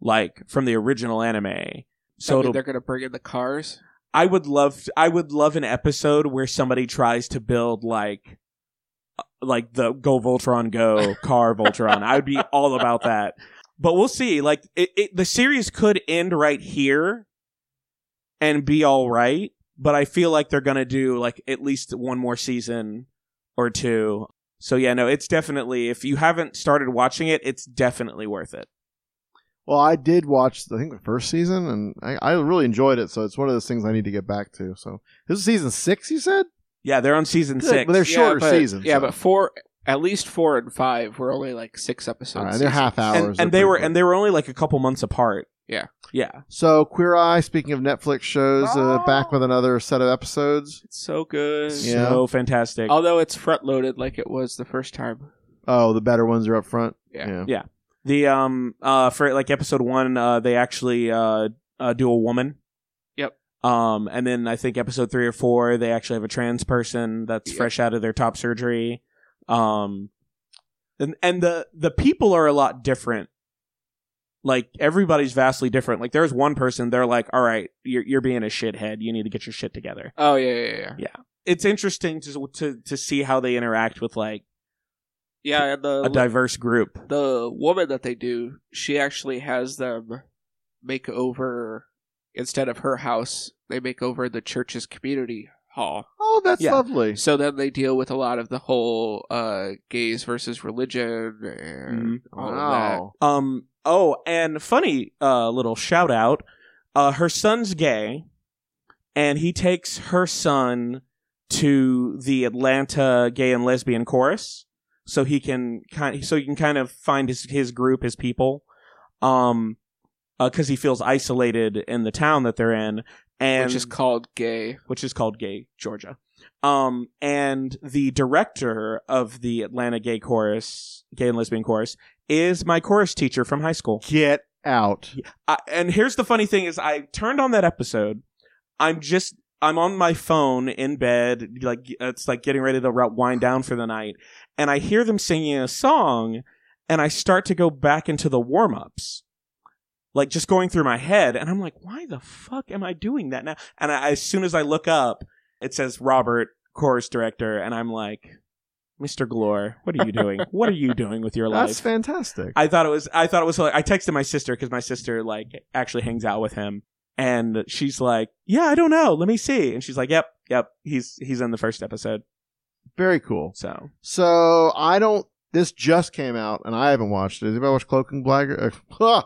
Like from the original anime. So So it'll they're going to bring in the cars. I would love I would love an episode where somebody tries to build like uh, like the Go Voltron Go car Voltron. I would be all about that. But we'll see. Like it, it the series could end right here and be all right, but I feel like they're going to do like at least one more season or two. So yeah, no, it's definitely if you haven't started watching it, it's definitely worth it. Well, I did watch, I think, the first season, and I, I really enjoyed it. So it's one of those things I need to get back to. So this is season six, you said? Yeah, they're on season Good, six. but they're Yeah, shorter but- seasons. Yeah, so. but four, at least four and five were only like six episodes. All right, they're half hours. and, They're and they were quick. and they were only like a couple months apart. Yeah. Yeah. So Queer Eye, speaking of Netflix shows, uh, back with another set of episodes. It's so good. Yeah. So fantastic. Although it's front loaded like it was the first time. Oh, the better ones are up front. Yeah. Yeah. The um uh for like episode one, uh they actually uh, uh do a woman. Yep. Um and then I think episode three or four they actually have a trans person that's Yep. fresh out of their top surgery. Um and and the the people are a lot different. Like everybody's vastly different. Like there's one person they're like, "All right, you're you're being a shithead. You need to get your shit together." Oh yeah, yeah, yeah. Yeah. It's interesting to to to see how they interact with like Yeah, and the a diverse group. the woman that they do, she actually has them make over instead of her house, they make over the church's community hall. Oh, that's Yeah. lovely. So then they deal with a lot of the whole uh gays versus religion and all of that. Um. Oh, and funny uh, little shout out. Uh, her son's gay, and he takes her son to the Atlanta Gay and Lesbian Chorus, so he can kind so he can kind of find his his group, his people. Um, because he feels isolated in the town that they're in, and which is called gay. which is called Gay Georgia. Um, and the director of the Atlanta Gay Chorus, Gay and Lesbian Chorus, is my chorus teacher from high school. Get out. I, and here's the funny thing: is I turned on that episode. I'm just I'm on my phone in bed, like it's like getting ready to wind down for the night, and I hear them singing a song, and I start to go back into the warm ups. Like just going through my head, and I'm like, "Why the fuck am I doing that now?" And I, as soon as I look up, it says Robert, chorus director, and I'm like, "Mr. Glore, what are you doing? what are you doing with your life?" That's fantastic. I thought it was. I thought it was. I texted my sister because my sister like actually hangs out with him, and she's like, "Yeah, I don't know. Let me see." And she's like, "Yep, yep. He's he's in the first episode." Very cool. So So I don't. This just came out, and I haven't watched it. Has anybody watched Cloak and Blagger? Uh,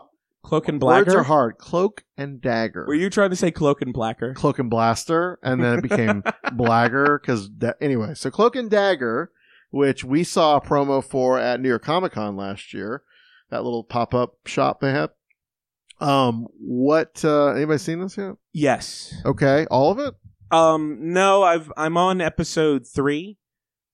Cloak and words are hard. Cloak and Dagger. Were you trying to say Cloak and Blacker? Cloak and Blaster, and then it became Blagger because da- anyway. So Cloak and Dagger, which we saw a promo for at New York Comic Con last year, that little pop up shop they had. Um, what? uh Anybody seen this yet? Yes. Okay, all of it. Um. No. I've. I'm on episode three.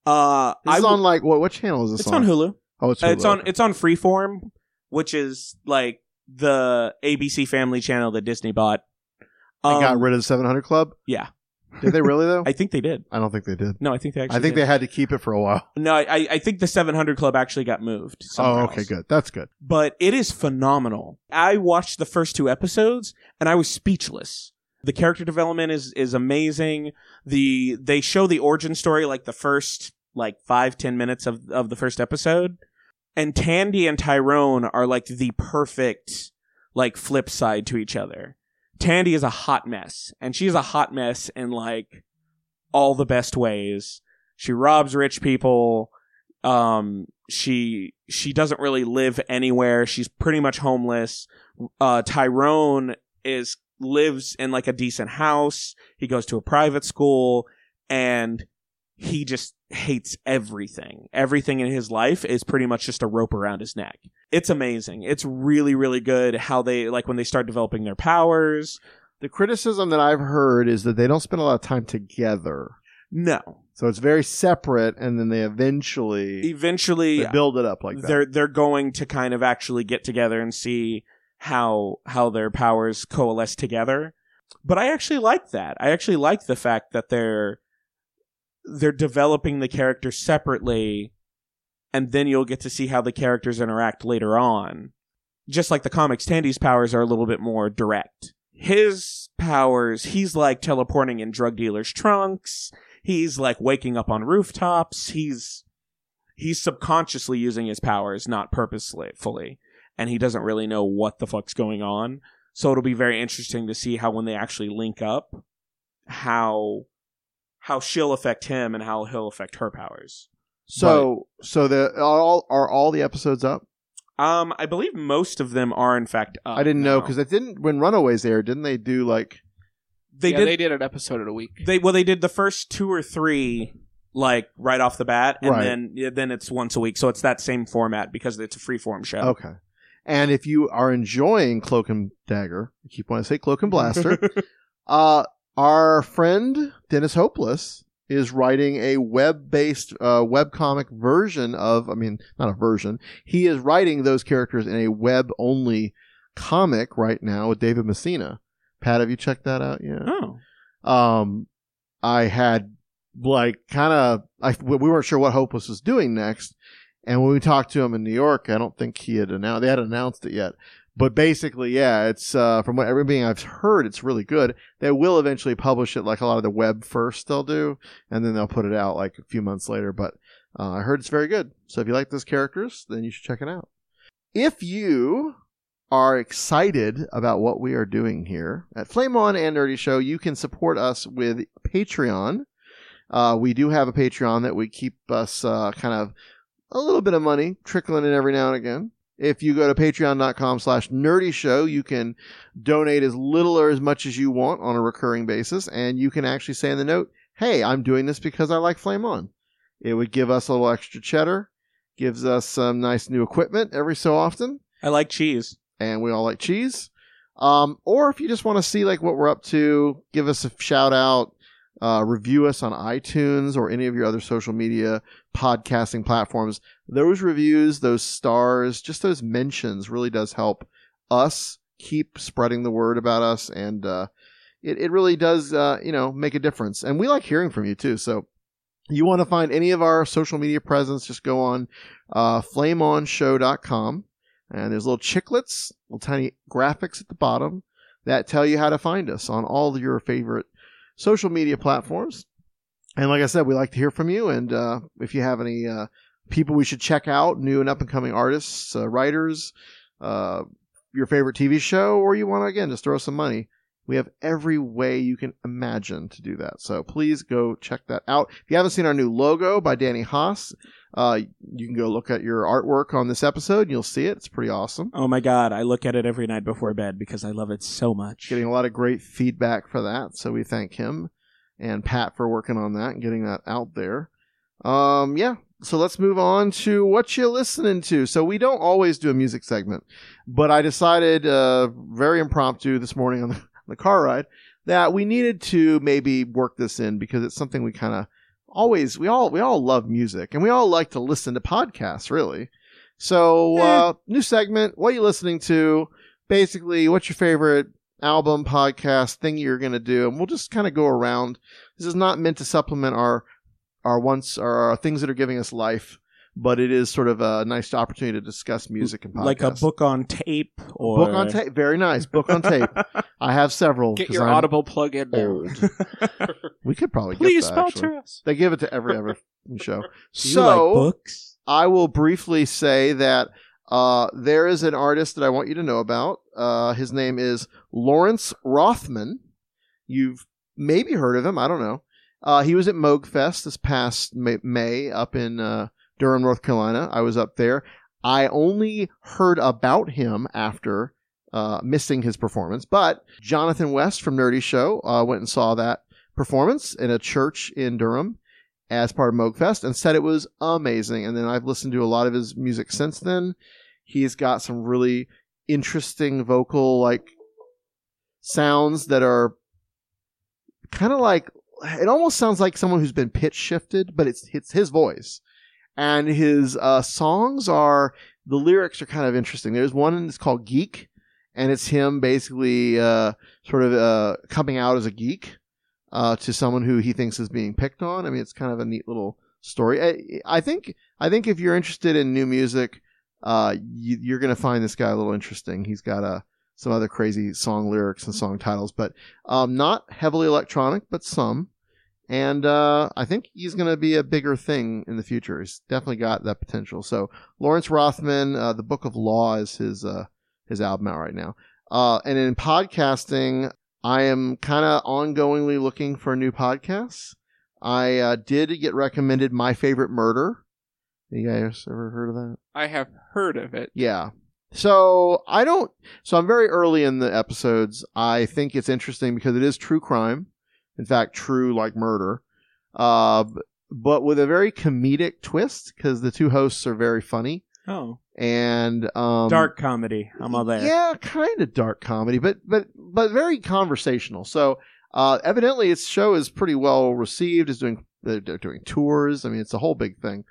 Uh. This I is w- on like what? What channel is this on? It's on Hulu. Oh, it's Hulu. It's on. It's on Freeform, which is like the ABC Family channel that Disney bought. They got Um, rid of the 700 Club. Yeah. Did they really though? I think they did. I don't think they did. No, I think they actually. I think did. they had to keep it for a while. No, I, I think the 700 Club actually got moved. Oh, okay, else. good. That's good. But it is phenomenal. I watched the first two episodes and I was speechless. The character development is is amazing. The they show the origin story like the first like five ten minutes of of the first episode, and Tandy and Tyrone are like the perfect like flip side to each other. Tandy is a hot mess, and she's a hot mess in like all the best ways. She robs rich people. Um, she she doesn't really live anywhere. She's pretty much homeless. Uh, Tyrone is lives in like a decent house. He goes to a private school, and he just hates everything. Everything in his life is pretty much just a rope around his neck. It's amazing. It's really really good how they like when they start developing their powers. The criticism that I've heard is that they don't spend a lot of time together. No, So it's very separate, and then they eventually eventually they build it up like that. they're they're going to kind of actually get together and see how how their powers coalesce together. But I actually like that. I actually like the fact that they're they're developing the characters separately and then you'll get to see how the characters interact later on. Just like the comics, Tandy's powers are a little bit more direct. His powers, he's like teleporting in drug dealers' trunks. He's like waking up on rooftops. He's he's subconsciously using his powers, not purposely fully, and he doesn't really know what the fuck's going on. So it'll be very interesting to see how when they actually link up, how how she'll affect him and how he'll affect her powers. so so the are all are all the episodes up? Um, I believe most of them are in fact up. I didn't know because it didn't when Runaways aired. Didn't they do like they yeah, did they did an episode in a week. they well they did the first two or three like right off the bat, and Right. then yeah, then it's once a week. So it's that same format because it's a freeform show. Okay. And if you are enjoying Cloak and Dagger, I keep wanting to say Cloak and Blaster, uh, our friend Dennis Hopeless is writing a web-based uh, webcomic version of, I mean, not a version. He is writing those characters in a web-only comic right now with David Messina. Pat, have you checked that out yet? Oh, um, I had like kind of I we weren't sure what Hopeless was doing next, and when we talked to him in New York, I don't think he had announced they hadn't announced it yet. But basically, yeah, it's uh, from what everything I've heard, it's really good. They will eventually publish it like a lot of the web first they'll do, and then they'll put it out like a few months later. But uh, I heard it's very good. So if you like those characters, then you should check it out. If you are excited about what we are doing here at Flame On and Nerdy Show, you can support us with Patreon. Uh, we do have a Patreon that we keep us uh, kind of a little bit of money trickling in every now and again. If you go to patreon.com slash nerdy show, you can donate as little or as much as you want on a recurring basis. And you can actually say in the note, Hey, I'm doing this because I like Flame On. It would give us a little extra cheddar, gives us some nice new equipment every so often I like cheese. and we all like cheese. Um, or if you just want to see like what we're up to, give us a shout out, uh, review us on iTunes or any of your other social media podcasting platforms. Those reviews, those stars, just those mentions really does help us keep spreading the word about us. And, uh, it, it really does, uh, you know, make a difference. And we like hearing from you too. So you want to find any of our social media presence, just go on, uh, flameonshow.com and there's little chicklets, little tiny graphics at the bottom that tell you how to find us on all your favorite social media platforms. And like I said, we like to hear from you. And uh, if you have any uh, people we should check out, new and up and coming artists, uh, writers, uh, your favorite TV show, or you want to again just throw some money, we have every way you can imagine to do that. So please go check that out. If you haven't seen our new logo by Danny Haas, uh, you can go look at your artwork on this episode and you'll see it. It's pretty awesome. Oh my god, I look at it every night before bed because I love it so much. Getting a lot of great feedback for that. So we thank him and Pat for working on that and getting that out there. Um, yeah. So let's move on to what you're listening to. So we don't always do a music segment, but I decided, uh, very impromptu this morning on the, on the car ride that we needed to maybe work this in because it's something we kind of always, we all, we all love music and we all like to listen to podcasts really. So, uh, new segment. What are you listening to? Basically, what's your favorite album, podcast, thing you're going to do? And we'll just kind of go around. This is not meant to supplement our, our once, our things that are giving us life, but it is sort of a nice opportunity to discuss music and podcasts. Like a book on tape or Book on tape. Very nice. Book on tape. I have several. Get 'cause your I'm Audible plug in now. old. we could probably Please get that, sponsor actually. us. They give it to every other show. Do you so like books? I will briefly say that uh, there is an artist that I want you to know about. Uh, his name is Lawrence Rothman. You've maybe heard of him. I don't know. Uh, he was at Moogfest this past May, May up in uh, Durham, North Carolina. I was up there. I only heard about him after uh, missing his performance, but Jonathan West from Nerdy Show uh, went and saw that performance in a church in Durham as part of Moogfest and said it was amazing. And then I've listened to a lot of his music since then. He's got some really interesting vocal like sounds that are kind of like it almost sounds like someone who's been pitch shifted, but it's it's his voice. And his uh, songs are the lyrics are kind of interesting. There's one that's called Geek, and it's him basically uh, sort of uh, coming out as a geek uh, to someone who he thinks is being picked on. I mean, it's kind of a neat little story. I, I think I think if you're interested in new music, uh, you, you're going to find this guy a little interesting. He's got uh, some other crazy song lyrics and song titles, but um, not heavily electronic, but some. And uh, I think he's going to be a bigger thing in the future. He's definitely got that potential. So Lawrence Rothman, uh, the Book of Law is his uh, his album out right now. Uh, and in podcasting, I am kind of ongoingly looking for new podcasts. I uh, did get recommended My Favorite Murder. You guys ever heard of that? I have heard of it. Yeah. So I don't. So I'm very early in the episodes. I think it's interesting because it is true crime. In fact, true like murder. Uh, but with a very comedic twist because the two hosts are very funny Oh, and um, dark comedy. I'm all there. Yeah, kind of dark comedy, but but but very conversational. So uh, evidently, its show is pretty well received. Is doing they're, doing tours. I mean, it's a whole big thing.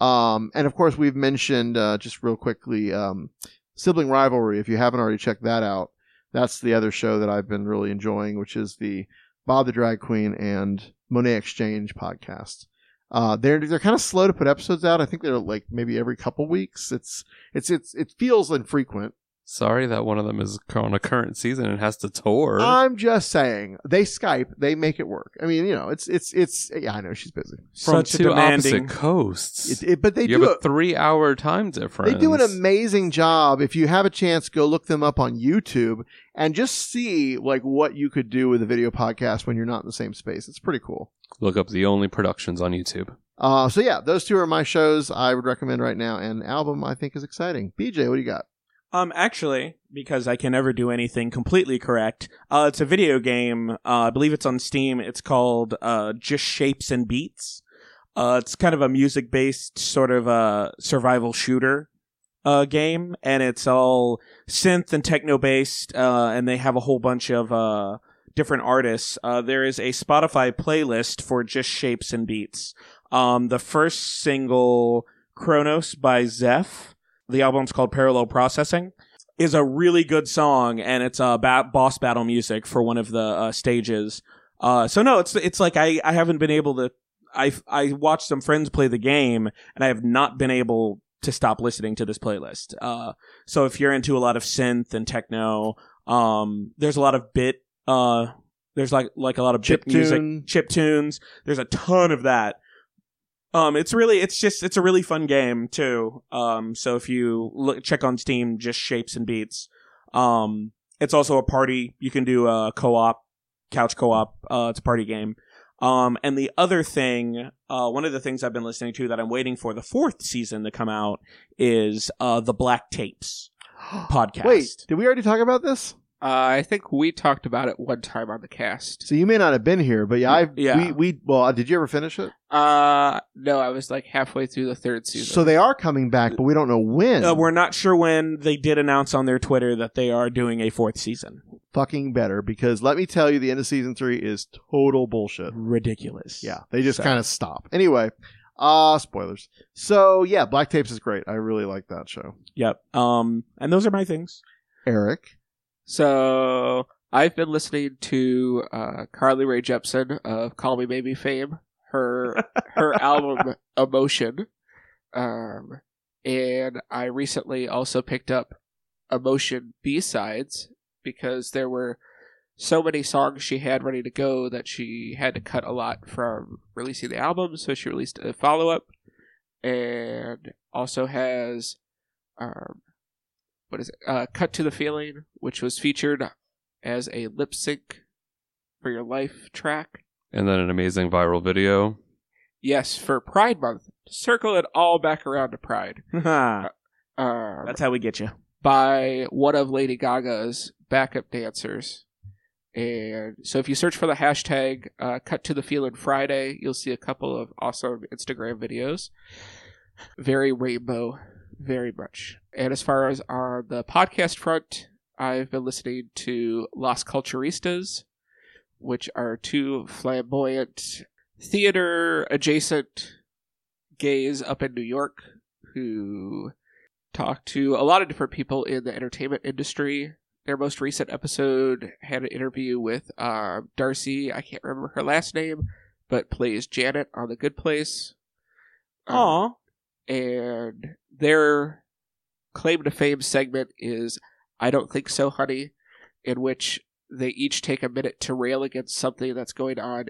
Um, and of course, we've mentioned uh, just real quickly um, sibling rivalry. If you haven't already checked that out, that's the other show that I've been really enjoying, which is the Bob the Drag Queen and Monét X Change podcast. Uh, they're they're kind of slow to put episodes out. I think they're like maybe every couple weeks. It's it's it's it feels infrequent. Sorry that one of them is on a current season and has to tour. I'm just saying they Skype, they make it work. I mean, you know, it's it's it's. Yeah, I know she's busy, From Such two demanding- opposite coasts. It- it- but they you do have a- a three-hour time difference. They do an amazing job. If you have a chance, go look them up on YouTube and just see like what you could do with a video podcast when you're not in the same space. It's pretty cool. Look up the only productions on YouTube. Uh, so yeah, those two are my shows I would recommend right now. And album I think is exciting. BJ, what do you got? Um, actually, because I can never do anything completely correct, uh, it's a video game. Uh, I believe it's on Steam. It's called uh, Just Shapes and Beats. Uh, it's kind of a music-based sort of uh, survival shooter uh, game, and it's all synth and techno-based. Uh, and they have a whole bunch of uh, different artists. Uh, there is a Spotify playlist for Just Shapes and Beats. Um, the first single, Chronos by Zeph the album's called Parallel Processing, is a really good song, and it's uh, ba- boss battle music for one of the uh, stages. Uh, so no, it's it's like I, I haven't been able to. I I watched some friends play the game, and I have not been able to stop listening to this playlist. Uh, so if you're into a lot of synth and techno, um, there's a lot of bit. Uh, there's like like a lot of Chip bit music, chip tunes. There's a ton of that. Um, it's really, it's just, it's a really fun game too. Um, so if you look, check on Steam, just shapes and beats. Um, it's also a party. You can do a co-op, couch co-op. Uh, it's a party game. Um, and the other thing, uh, one of the things I've been listening to that I'm waiting for the fourth season to come out is, uh, the Black Tapes podcast. Wait, did we already talk about this? Uh, I think we talked about it one time on the cast. So you may not have been here, but yeah, I Yeah. we we well, did you ever finish it? Uh, no, I was like halfway through the third season. So they are coming back, but we don't know when. Uh, we're not sure when they did announce on their Twitter that they are doing a fourth season. fucking better because let me tell you, the end of season three is total bullshit. Ridiculous. Yeah, they just So- kind of stop. Anyway, uh spoilers. So yeah, Black Tapes is great. I really like that show. Yep. Um, and those are my things. Eric, So I've been listening to uh, Carly Rae Jepsen of Call Me Maybe fame. Her her album Emotion, um, and I recently also picked up Emotion B sides because there were so many songs she had ready to go that she had to cut a lot from releasing the album. So she released a follow up, and also has um, what is it? Uh, Cut to the Feeling, which was featured as a lip sync for your life track. And then an amazing viral video. Yes, for Pride Month. Circle it all back around to Pride. That's Um, how we get you. by one of Lady Gaga's backup dancers. And so if you search for the hashtag uh, Cut to the Feeling Friday, you'll see a couple of awesome Instagram videos. Very rainbow, very much. And as far as on the podcast front, I've been listening to Las Culturistas, which are two flamboyant theater adjacent gays up in New York who talk to a lot of different people in the entertainment industry. Their most recent episode had an interview with uh, D'Arcy. I can't remember her last name, but plays Janet on The Good Place. Um, Aw. And their claim to fame segment is I Don't Think So, Honey, in which they each take a minute to rail against something that's going on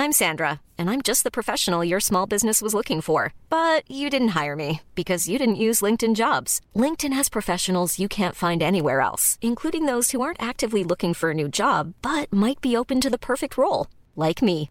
I'm Sandra, and I'm just the professional your small business was looking for. But you didn't hire me because you didn't use LinkedIn jobs. LinkedIn has professionals you can't find anywhere else, including those who aren't actively looking for a new job but might be open to the perfect role, like me.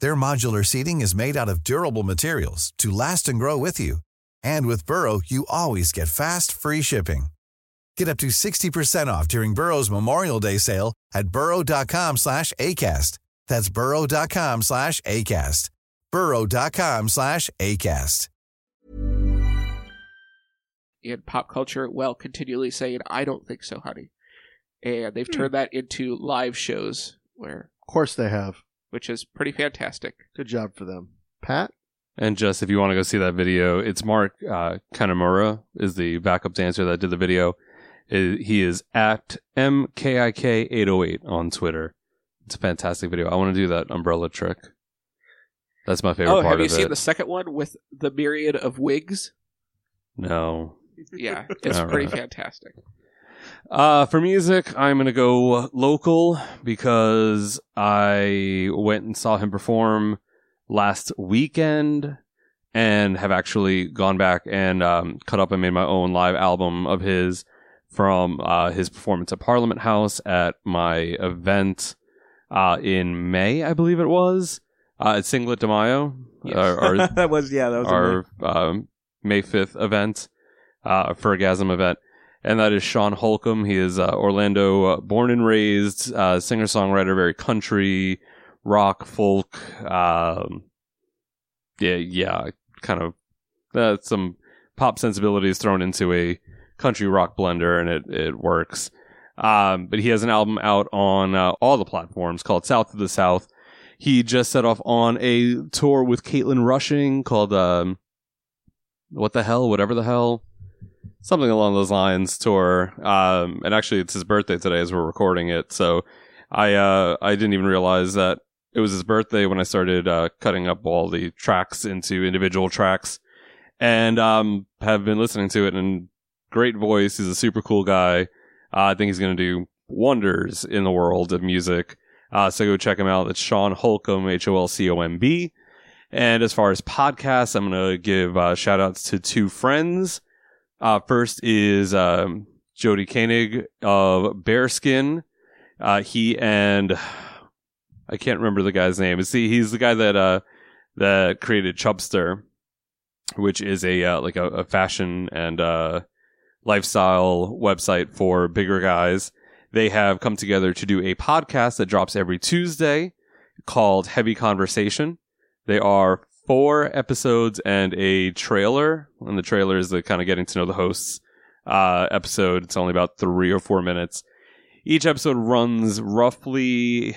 Their modular seating is made out of durable materials to last and grow with you. And with Burrow, you always get fast, free shipping. Get up to 60% off during Burrow's Memorial Day sale at burrow.com slash ACAST. That's burrow.com slash ACAST. burrow.com slash ACAST. in pop culture well continually saying i don't think so honey and they've hmm. turned that into live shows where Of course they have. Which is pretty fantastic Good job for them. Pat? And just if you want to go see that video, it's Mark uh, Kanemura is the backup dancer that did the video. He is at mkik808 on Twitter. It's a fantastic video. I want to do that umbrella trick. That's my favorite oh part have you of seen it. the second one with the myriad of wigs No. yeah it's All pretty right. fantastic Uh, for music, I'm gonna go local because I went and saw him perform last weekend, and have actually gone back and um, cut up and made my own live album of his from uh, his performance at Parliament House at my event uh, in May, I believe it was, uh, at Singlet de Mayo, Yes. our, our that was yeah, that was our um, May 5th event, uh, Fergasm event. And that is Sean Holcomb. He is uh, Orlando uh, born and raised, uh, singer songwriter, very country, rock, folk. Um, yeah, yeah, kind of uh, some pop sensibilities thrown into a country rock blender, and it, it works. Um, but he has an album out on uh, all the platforms called South of the South. He just set off on a tour with Caitlin Rushing called um, what the hell, whatever the hell, something along those lines tour. Um, and actually, it's his birthday today as we're recording it. So I uh, I didn't even realize that it was his birthday when I started uh, cutting up all the tracks into individual tracks, and um, have been listening to it. And great voice. He's a super cool guy. Uh, I think he's going to do wonders in the world of music. Uh, so go check him out. It's Sean Holcomb, H O L C O M B. And as far as podcasts, I'm going to give uh, shout outs to two friends. Uh, first is um, Jody Koenig of Bearskin. Uh, he and I can't remember the guy's name. See, he's the guy that uh, that created Chubstr, which is a uh, like a, a fashion and uh, lifestyle website for bigger guys. They have come together to do a podcast that drops every Tuesday called Heavy Conversation. They are four episodes and a trailer, and the trailer is the kind of getting to know the hosts uh, episode. It's only about three or four minutes. Each episode runs roughly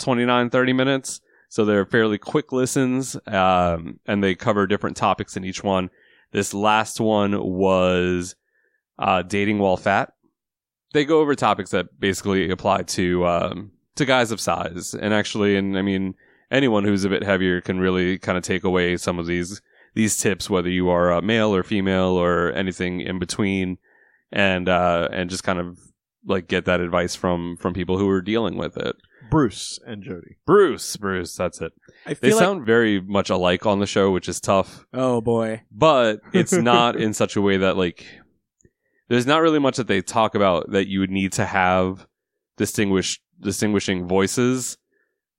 29, 30 minutes. So they're fairly quick listens, um, and they cover different topics in each one. This last one was uh, dating while fat. They go over topics that basically apply to um, to guys of size, and actually, and I mean, anyone who's a bit heavier can really kind of take away some of these these tips, whether you are uh, male or female or anything in between, and uh, and just kind of like get that advice from from people who are dealing with it. Bruce and Jody. Bruce, Bruce, that's it. I They like sound very much alike on the show, which is tough, oh boy, but it's not in such a way that like there's not really much that they talk about that you would need to have distinguished distinguishing voices.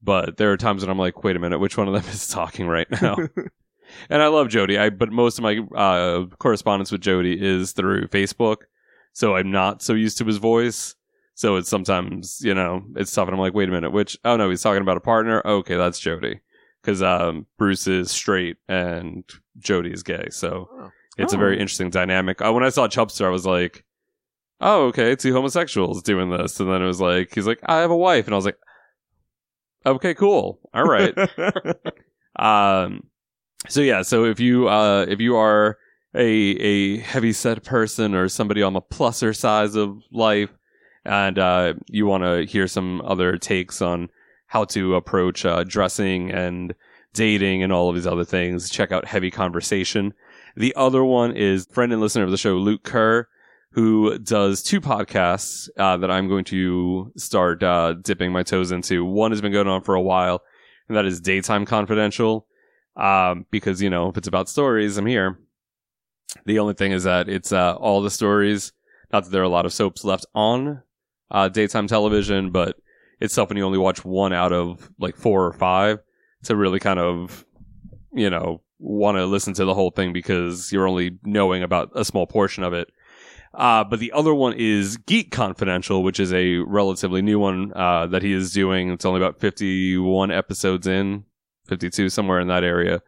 But there are times when I'm like, wait a minute, which one of them is talking right now? and I love Jody. I but most of my uh, correspondence with Jody is through Facebook, so I'm not so used to his voice. So it's sometimes you know it's tough, and I'm like, wait a minute, which? Oh no, he's talking about a partner. Okay, that's Jody, because um, Bruce is straight and Jody is gay. So it's a very Oh. interesting dynamic. Uh, when I saw Chubstr, I was like, oh okay, two homosexuals doing this, and then it was like he's like, I have a wife, and I was like, okay, cool, all right. Um, so yeah, so if you uh if you are a a heavy set person or somebody on the pluser size of life, and uh, you want to hear some other takes on how to approach uh, dressing and dating and all of these other things, check out Heavy Conversation. The other one is friend and listener of the show, Luke Kerr. Who does two podcasts uh, that I'm going to start uh, dipping my toes into. One has been going on for a while, and that is Daytime Confidential. Um, because you know, if it's about stories, I'm here. The only thing is that it's uh, all the stories. Not that there are a lot of soaps left on uh, daytime television, but it's when you only watch one out of like four or five to really kind of, you know, want to listen to the whole thing because you're only knowing about a small portion of it. Uh, but the other one is Geek Confidential, which is a relatively new one uh, that he is doing. It's only about 51 episodes in, 52, somewhere in that area.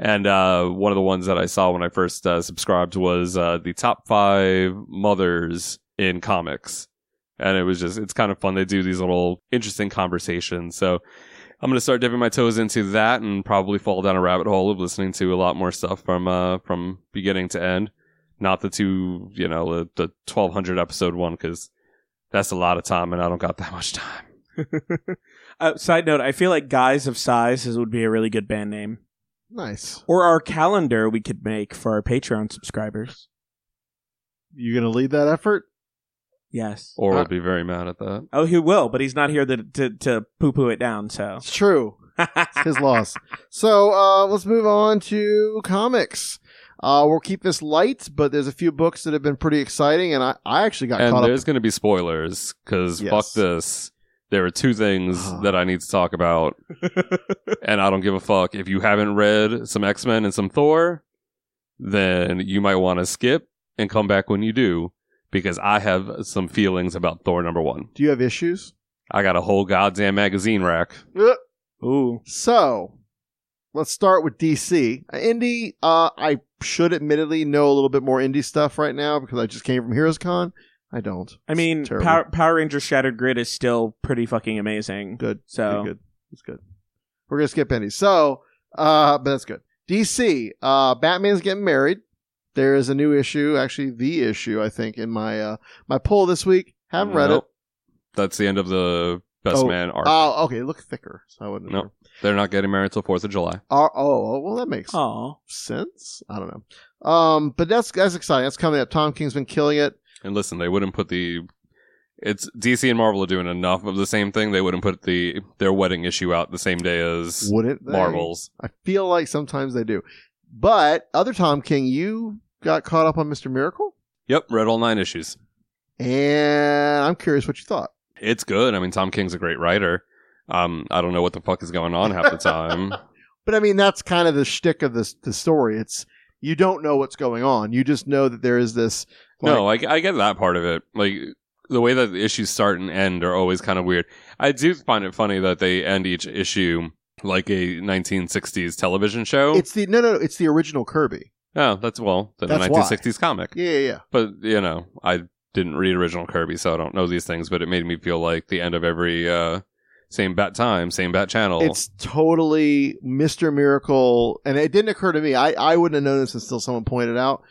And uh, one of the ones that I saw when I first uh, subscribed was uh, the top five mothers in comics. And it was just, it's kind of fun. They do these little interesting conversations. So I'm going to start dipping my toes into that and probably fall down a rabbit hole of listening to a lot more stuff from, uh, from beginning to end. Not the two, you know, the, the 1200 episode one, because that's a lot of time and I don't got that much time. uh, side note: I feel like Guys of Size is, would be a really good band name, Nice. or our calendar we could make for our Patreon subscribers. You gonna lead that effort? Yes. Or Uh, I'll be very mad at that. Oh, he will, but he's not here to to, to poo poo it down. So It's true. It's his loss. So uh, let's move on to comics. Uh, we'll keep this light, but there's a few books that have been pretty exciting, and I, I actually got and caught there's going to be spoilers because Yes. fuck this. There are two things that I need to talk about, and I don't give a fuck if you haven't read some X Men and some Thor. Then you might want to skip and come back when you do, because I have some feelings about Thor number one. Do you have issues? I got a whole goddamn magazine rack. Ooh. So let's start with DC. Uh, Indie, uh, I should admittedly know a little bit more indie stuff right now because I just came from Heroes Con. I don't. I mean, Power, Power Rangers Shattered Grid is still pretty fucking amazing. Good. So Good, good. It's good. We're gonna skip Indy. So, uh, but that's good. DC. Uh, Batman's getting married. There is a new issue, actually the issue, I think, in my uh my poll this week. Haven't read Nope. That's the end of the Best Oh, Man it. arc. Oh, okay. Look thicker. So I wouldn't. no, they're not getting married till Fourth of July. Oh, oh, well, that makes Aw. sense. I don't know. Um, but that's that's exciting. That's coming up. Tom King's been killing it. And listen, they wouldn't put the. It's DC and Marvel are doing enough of the same thing. They wouldn't put the their wedding issue out the same day as Wouldn't they? Marvel's. I feel like sometimes they do. But other Tom King, you got caught up on Mister Miracle, Yep, read all nine issues. and I'm curious what you thought. It's good. I mean, Tom King's a great writer. Um, I don't know what the fuck is going on half the time. But I mean, that's kind of the shtick of this the story. It's you don't know what's going on. You just know that there is this. no, I, I get that part of it. Like the way that the issues start and end are always kind of weird. I do find it funny that they end each issue like a 1960s television show. It's the no, no, no. It's the original Kirby. oh, that's well, the a That's why. 1960s comic. Yeah, yeah, yeah. But you know, I didn't read original Kirby, so I don't know these things. But it made me feel like the end of every uh, same bat time, same bat channel. It's totally Mister Miracle, and it didn't occur to me. I I wouldn't have this until someone pointed out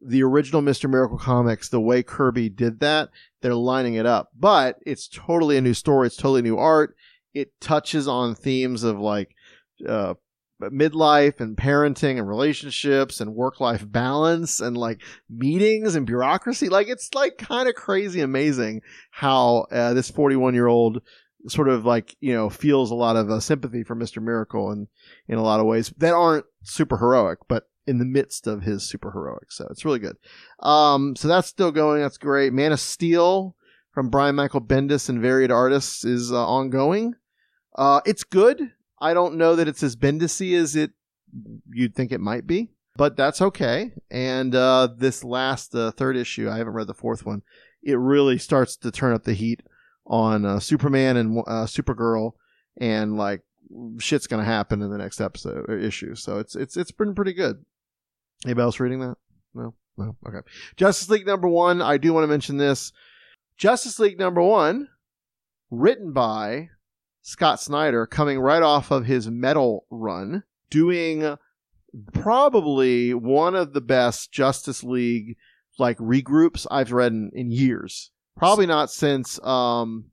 the original Mister Miracle comics. The way Kirby did that, they're lining it up, but it's totally a new story. It's totally new art. It touches on themes of like. Uh, midlife and parenting and relationships and work life balance and like meetings and bureaucracy like it's like kind of crazy amazing how uh, this 41 year old sort of like you know feels a lot of uh, sympathy for Mr. Miracle and in a lot of ways that aren't super heroic, but in the midst of his super heroic. So it's really good. Um, so that's still going. That's great. Man of Steel from Brian Michael Bendis and varied artists is uh, ongoing. Uh, it's good. I don't know that it's as Bendisy as it you'd think it might be, but that's okay. And uh, this last uh, third issue, I haven't read the fourth one. It really starts to turn up the heat on uh, Superman and uh, Supergirl, and like shit's gonna happen in the next episode or issue. So it's it's it's been pretty good. Anybody else reading that? No, no. Okay. Justice League number one. I do want to mention this. Justice League number one, written by Scott Snyder, coming right off of his Metal run, doing probably one of the best Justice League like regroups I've read in, in years. Probably not since um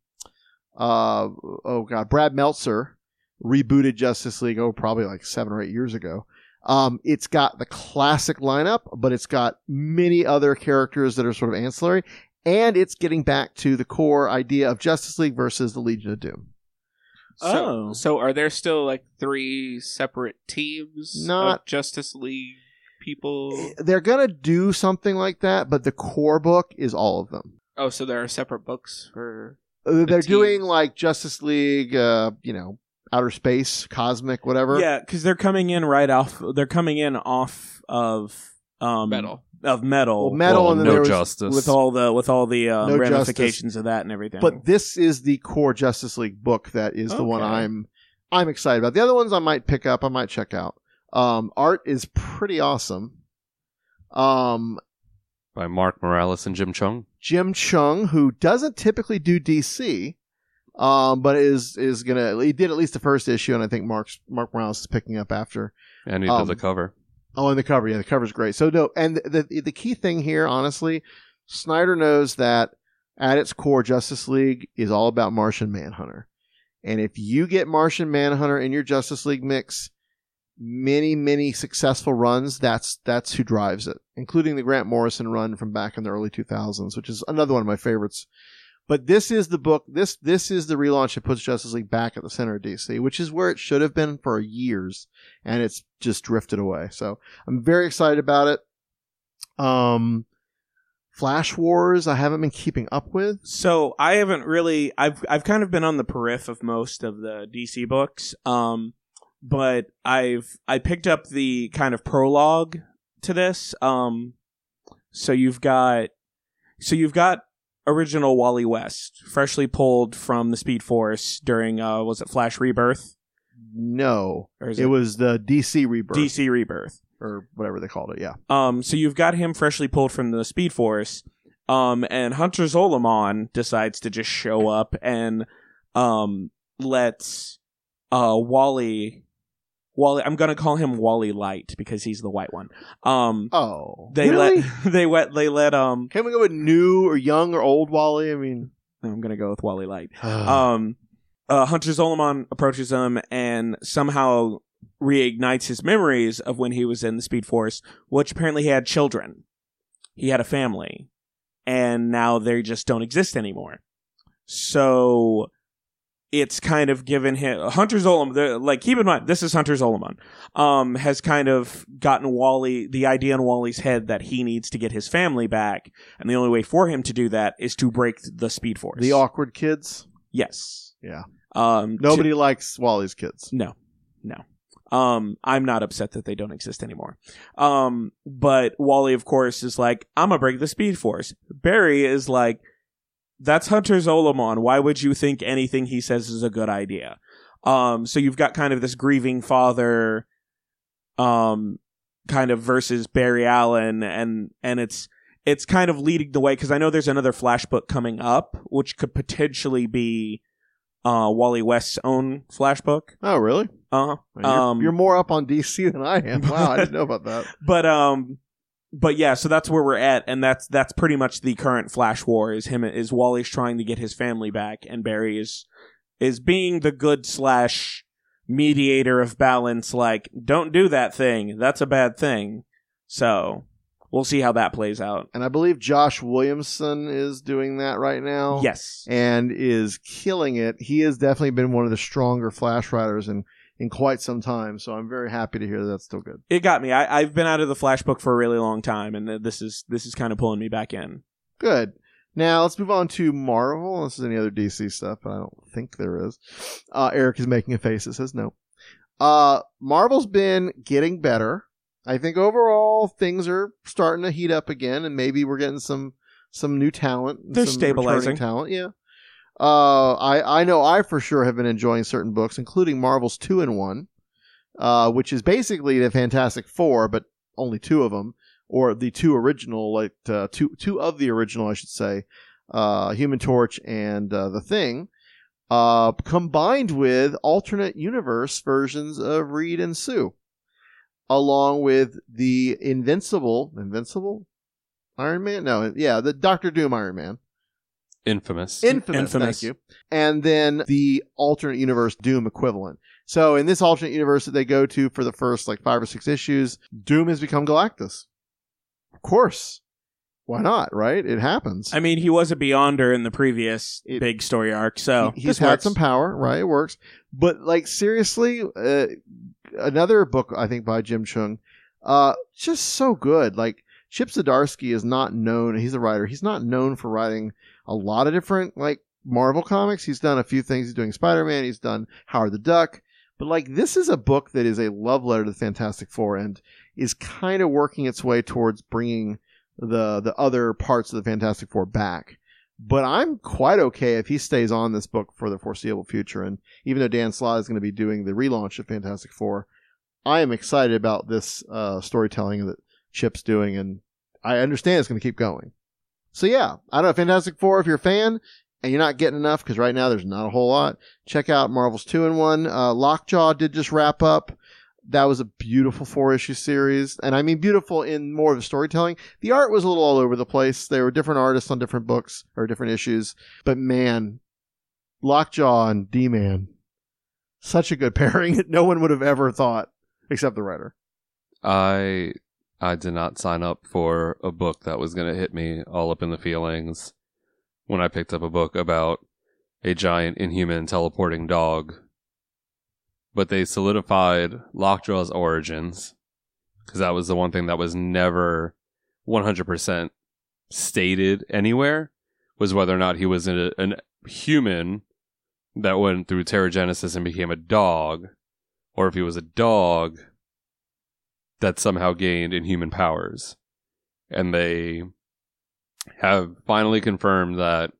uh oh god Brad Meltzer rebooted Justice League oh probably like seven or eight years ago. Um, it's got the classic lineup, but it's got many other characters that are sort of ancillary, and it's getting back to the core idea of Justice League versus the Legion of Doom. So, Oh. so are there still like three separate teams? Not- of Justice League people. They're gonna do something like that, but the core book is all of them. Oh, so there are separate books for. Uh, They're teams. doing like Justice League, uh, you know, outer space, cosmic, whatever. Yeah, because they're coming in right off. They're coming in off of um Metal. Of metal. Well, metal, Well, and then no there was, justice. with all the with all the um, No ramifications of that and everything. But this is the core Justice League book that is the one I'm I'm excited about. The other ones I might pick up, I might check out. Um, art is pretty awesome. Um, by Mark Morales and Jim Cheung. Jim Cheung, who doesn't typically do DC, um, but is is gonna he did at least the first issue, and I think Mark's Mark Morales is picking up after. And he Um, did the cover. Oh, and the cover, yeah, the cover's great. So no, and the, the the key thing here, honestly, Snyder knows that at its core, Justice League is all about Martian Manhunter, and if you get Martian Manhunter in your Justice League mix, many many successful runs, that's that's who drives it, including the Grant Morrison run from back in the early 2000s, which is another one of my favorites. But this is the book. This this is the relaunch that puts Justice League back at the center of DC, which is where it should have been for years, and it's just drifted away. So I'm very excited about it. Um, Flash Wars, I haven't been keeping up with. So I haven't really. I've I've kind of been on the periph of most of the DC books. Um, but I've I picked up the kind of prologue to this. Um, so you've got so you've got original Wally West, freshly pulled from the Speed Force during uh was it Flash Rebirth? No, it, it- was the DC Rebirth DC Rebirth. or whatever they called it. Yeah, Um, so you've got him freshly pulled from the Speed Force, um, and Hunter Zolomon decides to just show up and um lets uh Wally Wally I'm gonna call him Wally Light because he's the white one. Um Oh, they really? let they let they let um Can we go with new or young or old Wally? I mean, I'm gonna go with Wally Light. um uh, Hunter Zolomon approaches him and somehow reignites his memories of when he was in the Speed Force, which apparently he had children. He had a family, and now they just don't exist anymore. So it's kind of given him Hunter Zolomon. Like, keep in mind, this is Hunter Zolomon. Um, has kind of gotten Wally the idea in Wally's head that he needs to get his family back, and the only way for him to do that is to break the Speed Force. the awkward kids. yes. Yeah, Um, nobody likes Wally's kids. no, no. Um, I'm not upset that they don't exist anymore. Um, but Wally, of course, is like, I'm gonna break the Speed Force. Barry is like, that's Hunter Zolomon. Why would you think anything he says is a good idea? Um, so you've got kind of this grieving father, um, kind of versus Barry Allen, and and it's it's kind of leading the way because I know there's another Flash book coming up, which could potentially be uh, Wally West's own Flash book. Oh, really? Uh huh. You're, Um, you're more up on DC than I am. Wow, I didn't know about that. but um, but yeah, so that's where we're at, and that's that's pretty much the current Flash War. Is him is Wally's trying to get his family back, and Barry is is being the good slash mediator of balance. Like, don't do that thing. That's a bad thing. So we'll see how that plays out. And I believe Josh Williamson is doing that right now. Yes. and is killing it. He has definitely been one of the stronger Flash writers in in quite some time. So I'm very happy to hear that that's still good. It got me. I, I've been out of the Flash book for a really long time, and this is this is kind of pulling me back in. Good. Now let's move on to Marvel. Unless there's any other DC stuff, but I don't think there is. Uh, Eric is making a face that says no. Uh, Marvel's been getting better. I think overall things are starting to heat up again, and maybe we're getting some some new talent. They're some stabilizing. talent. Yeah. Uh, I I know I for sure have been enjoying certain books, including Marvel's Two in One, uh, which is basically the Fantastic Four, but only two of them, or the two original, like uh, two two of the original, I should say, uh, Human Torch and uh, the Thing, uh, combined with alternate universe versions of Reed and Sue, along with the Invincible, Invincible, Iron Man, no, yeah, the Doctor Doom Iron Man. Infamous. Infamous, Infamous. thank you. And then the alternate universe Doom equivalent. So in this alternate universe that they go to for the first like five or six issues, Doom has become Galactus. Of course. Why not, right? It happens. I mean, he was a Beyonder in the previous It- big story arc, so He- he's had works. some power, right? It works. But like seriously, uh, another book I think by Jim Cheung, uh, just so good. Like Chip Zdarsky is not known. He's a writer. He's not known for writing a lot of different like Marvel comics. He's done a few things. He's doing Spider Man. He's done Howard the Duck. But like this is a book that is a love letter to the Fantastic Four and is kind of working its way towards bringing the the other parts of the Fantastic Four back. But I'm quite okay if he stays on this book for the foreseeable future. And even though Dan Slott is going to be doing the relaunch of Fantastic Four, I am excited about this uh, storytelling that Chip's doing, and I understand it's going to keep going. So yeah, I don't know Fantastic Four. If you're a fan and you're not getting enough, because right now there's not a whole lot, check out Marvel's two in one. Uh, Lockjaw did just wrap up. That was a beautiful four issue series, and I mean beautiful in more of the storytelling. The art was a little all over the place. There were different artists on different books or different issues, but man, Lockjaw and D Man, such a good pairing no one would have ever thought except the writer. I I did not sign up for a book that was going to hit me all up in the feelings when I picked up a book about a giant inhuman teleporting dog. But they solidified Lockjaw's origins because that was the one thing that was never 100% stated anywhere was whether or not he was a, an human that went through Terrigenesis and became a dog or if he was a dog that somehow gained inhuman powers. And they have finally confirmed that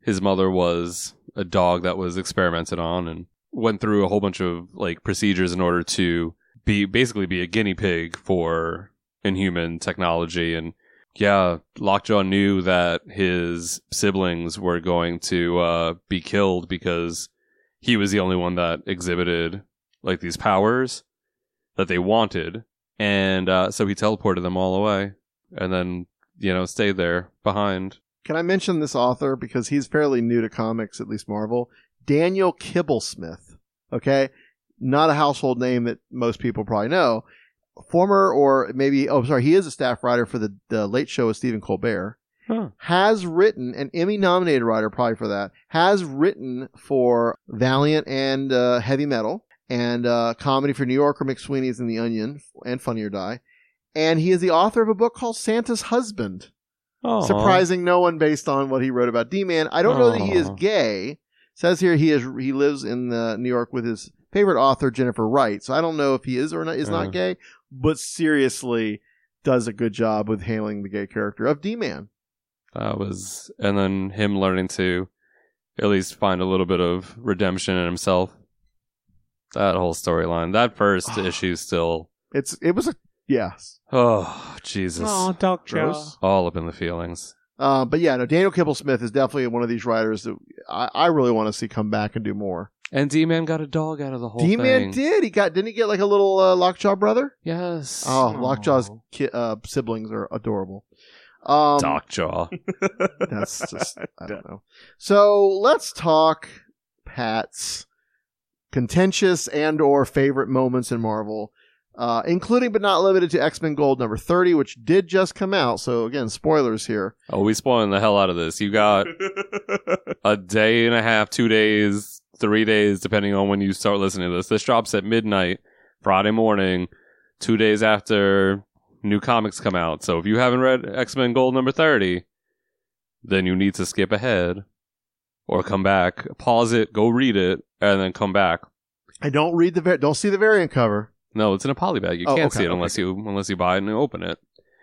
his mother was a dog that was experimented on and went through a whole bunch of like procedures in order to be basically be a guinea pig for inhuman technology and yeah, Lockjaw knew that his siblings were going to uh, be killed because he was the only one that exhibited like these powers that they wanted, and uh, so he teleported them all away, and then you know stayed there behind. Can I mention this author because he's fairly new to comics, at least Marvel? Daniel Kibblesmith. Okay, not a household name that most people probably know. Former or maybe oh sorry, he is a staff writer for the, the Late Show with Stephen Colbert. Huh. Has written an Emmy nominated writer probably for that. Has written for Valiant and uh, Heavy Metal and uh, comedy for New Yorker McSweeney's and The Onion and Funny or Die. And he is the author of a book called Santa's Husband Aw. surprising no one based on what he wrote about D-Man. I don't know that he is gay. Says here he is he lives in New York with his favorite author Jennifer Wright. So I don't know if he is or not is Uh. not gay, but seriously does a good job with handling the gay character of D-Man. That was, and then him learning to at least find a little bit of redemption in himself. That whole storyline, that first issue, still, It's it was a yes. oh Jesus, Oh, Doc Gross. all up in the feelings. Uh, but yeah, no, Daniel Kibblesmith is definitely one of these writers that I, I really want to see come back and do more. And D Man got a dog out of the whole D-Man thing. did. He got didn't he get like a little uh, Lockjaw brother? Yes. Oh, Lockjaw's ki- uh, siblings are adorable. Um, Dockjaw. That's just I don't know. So let's talk Pat's contentious and or favorite moments in Marvel, uh, including but not limited to X Men Gold number thirty, which did just come out. So again, spoilers here. Oh, we spoiling the hell out of this. You got a day and a half, two days, three days, depending on when you start listening to this. This drops at midnight, Friday morning, two days after new comics come out. So if you haven't read X Men Gold number 30, then you need to skip ahead or come back, pause it, go read it, and then come back. I don't read the var- don't see the variant cover. No, it's in a poly bag. You Oh, can't okay, see it okay. unless you unless you buy it and you open it.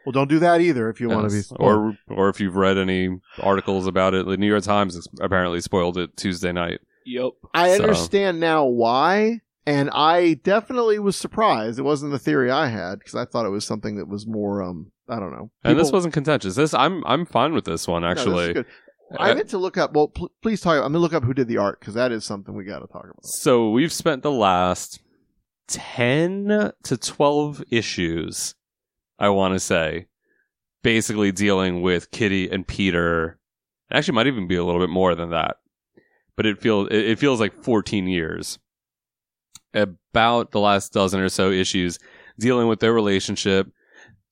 Well, don't do that either if you want to be. Yes. spoiled. or or if you've read any articles about it, the New York Times has apparently spoiled it Tuesday night. Yep. I So- understand now why, and I definitely was surprised. It wasn't the theory I had because I thought it was something that was more. um I don't know. And this People- wasn't contentious. This I'm I'm fine with this one No, this is actually. good. I Uh, meant to look up. Well, pl- please talk. I'm gonna look up who did the art because that is something we got to talk about. so we've spent the last ten to twelve issues, I want to say, basically dealing with Kitty and Peter. It actually might even be a little bit more than that, but it feels it, it feels like fourteen years about the last dozen or so issues dealing with their relationship.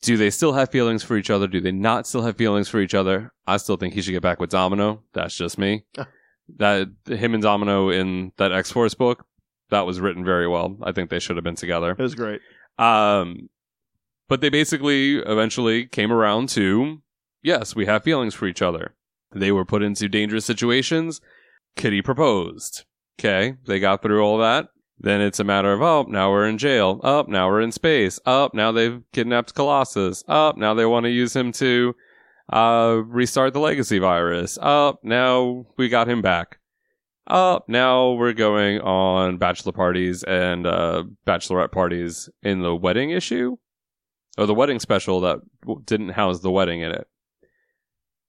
Do they still have feelings for each other? Do they not still have feelings for each other? I still think he should get back with Domino. That's just me. that him and Domino in that X Force book, that was written very well. I think they should have been together. It was great. Um, but they basically eventually came around to yes, we have feelings for each other. They were put into dangerous situations. Kitty proposed. Okay, they got through all that. Then it's a matter of, oh, now we're in jail. Up, oh, now we're in space. Up, oh, now they've kidnapped Colossus. Up, oh, now they want to use him to uh, restart the legacy virus. Up, now we got him back. Up, now we're going on bachelor parties and uh, bachelorette parties in the wedding issue. Or the wedding special that didn't house the wedding in it.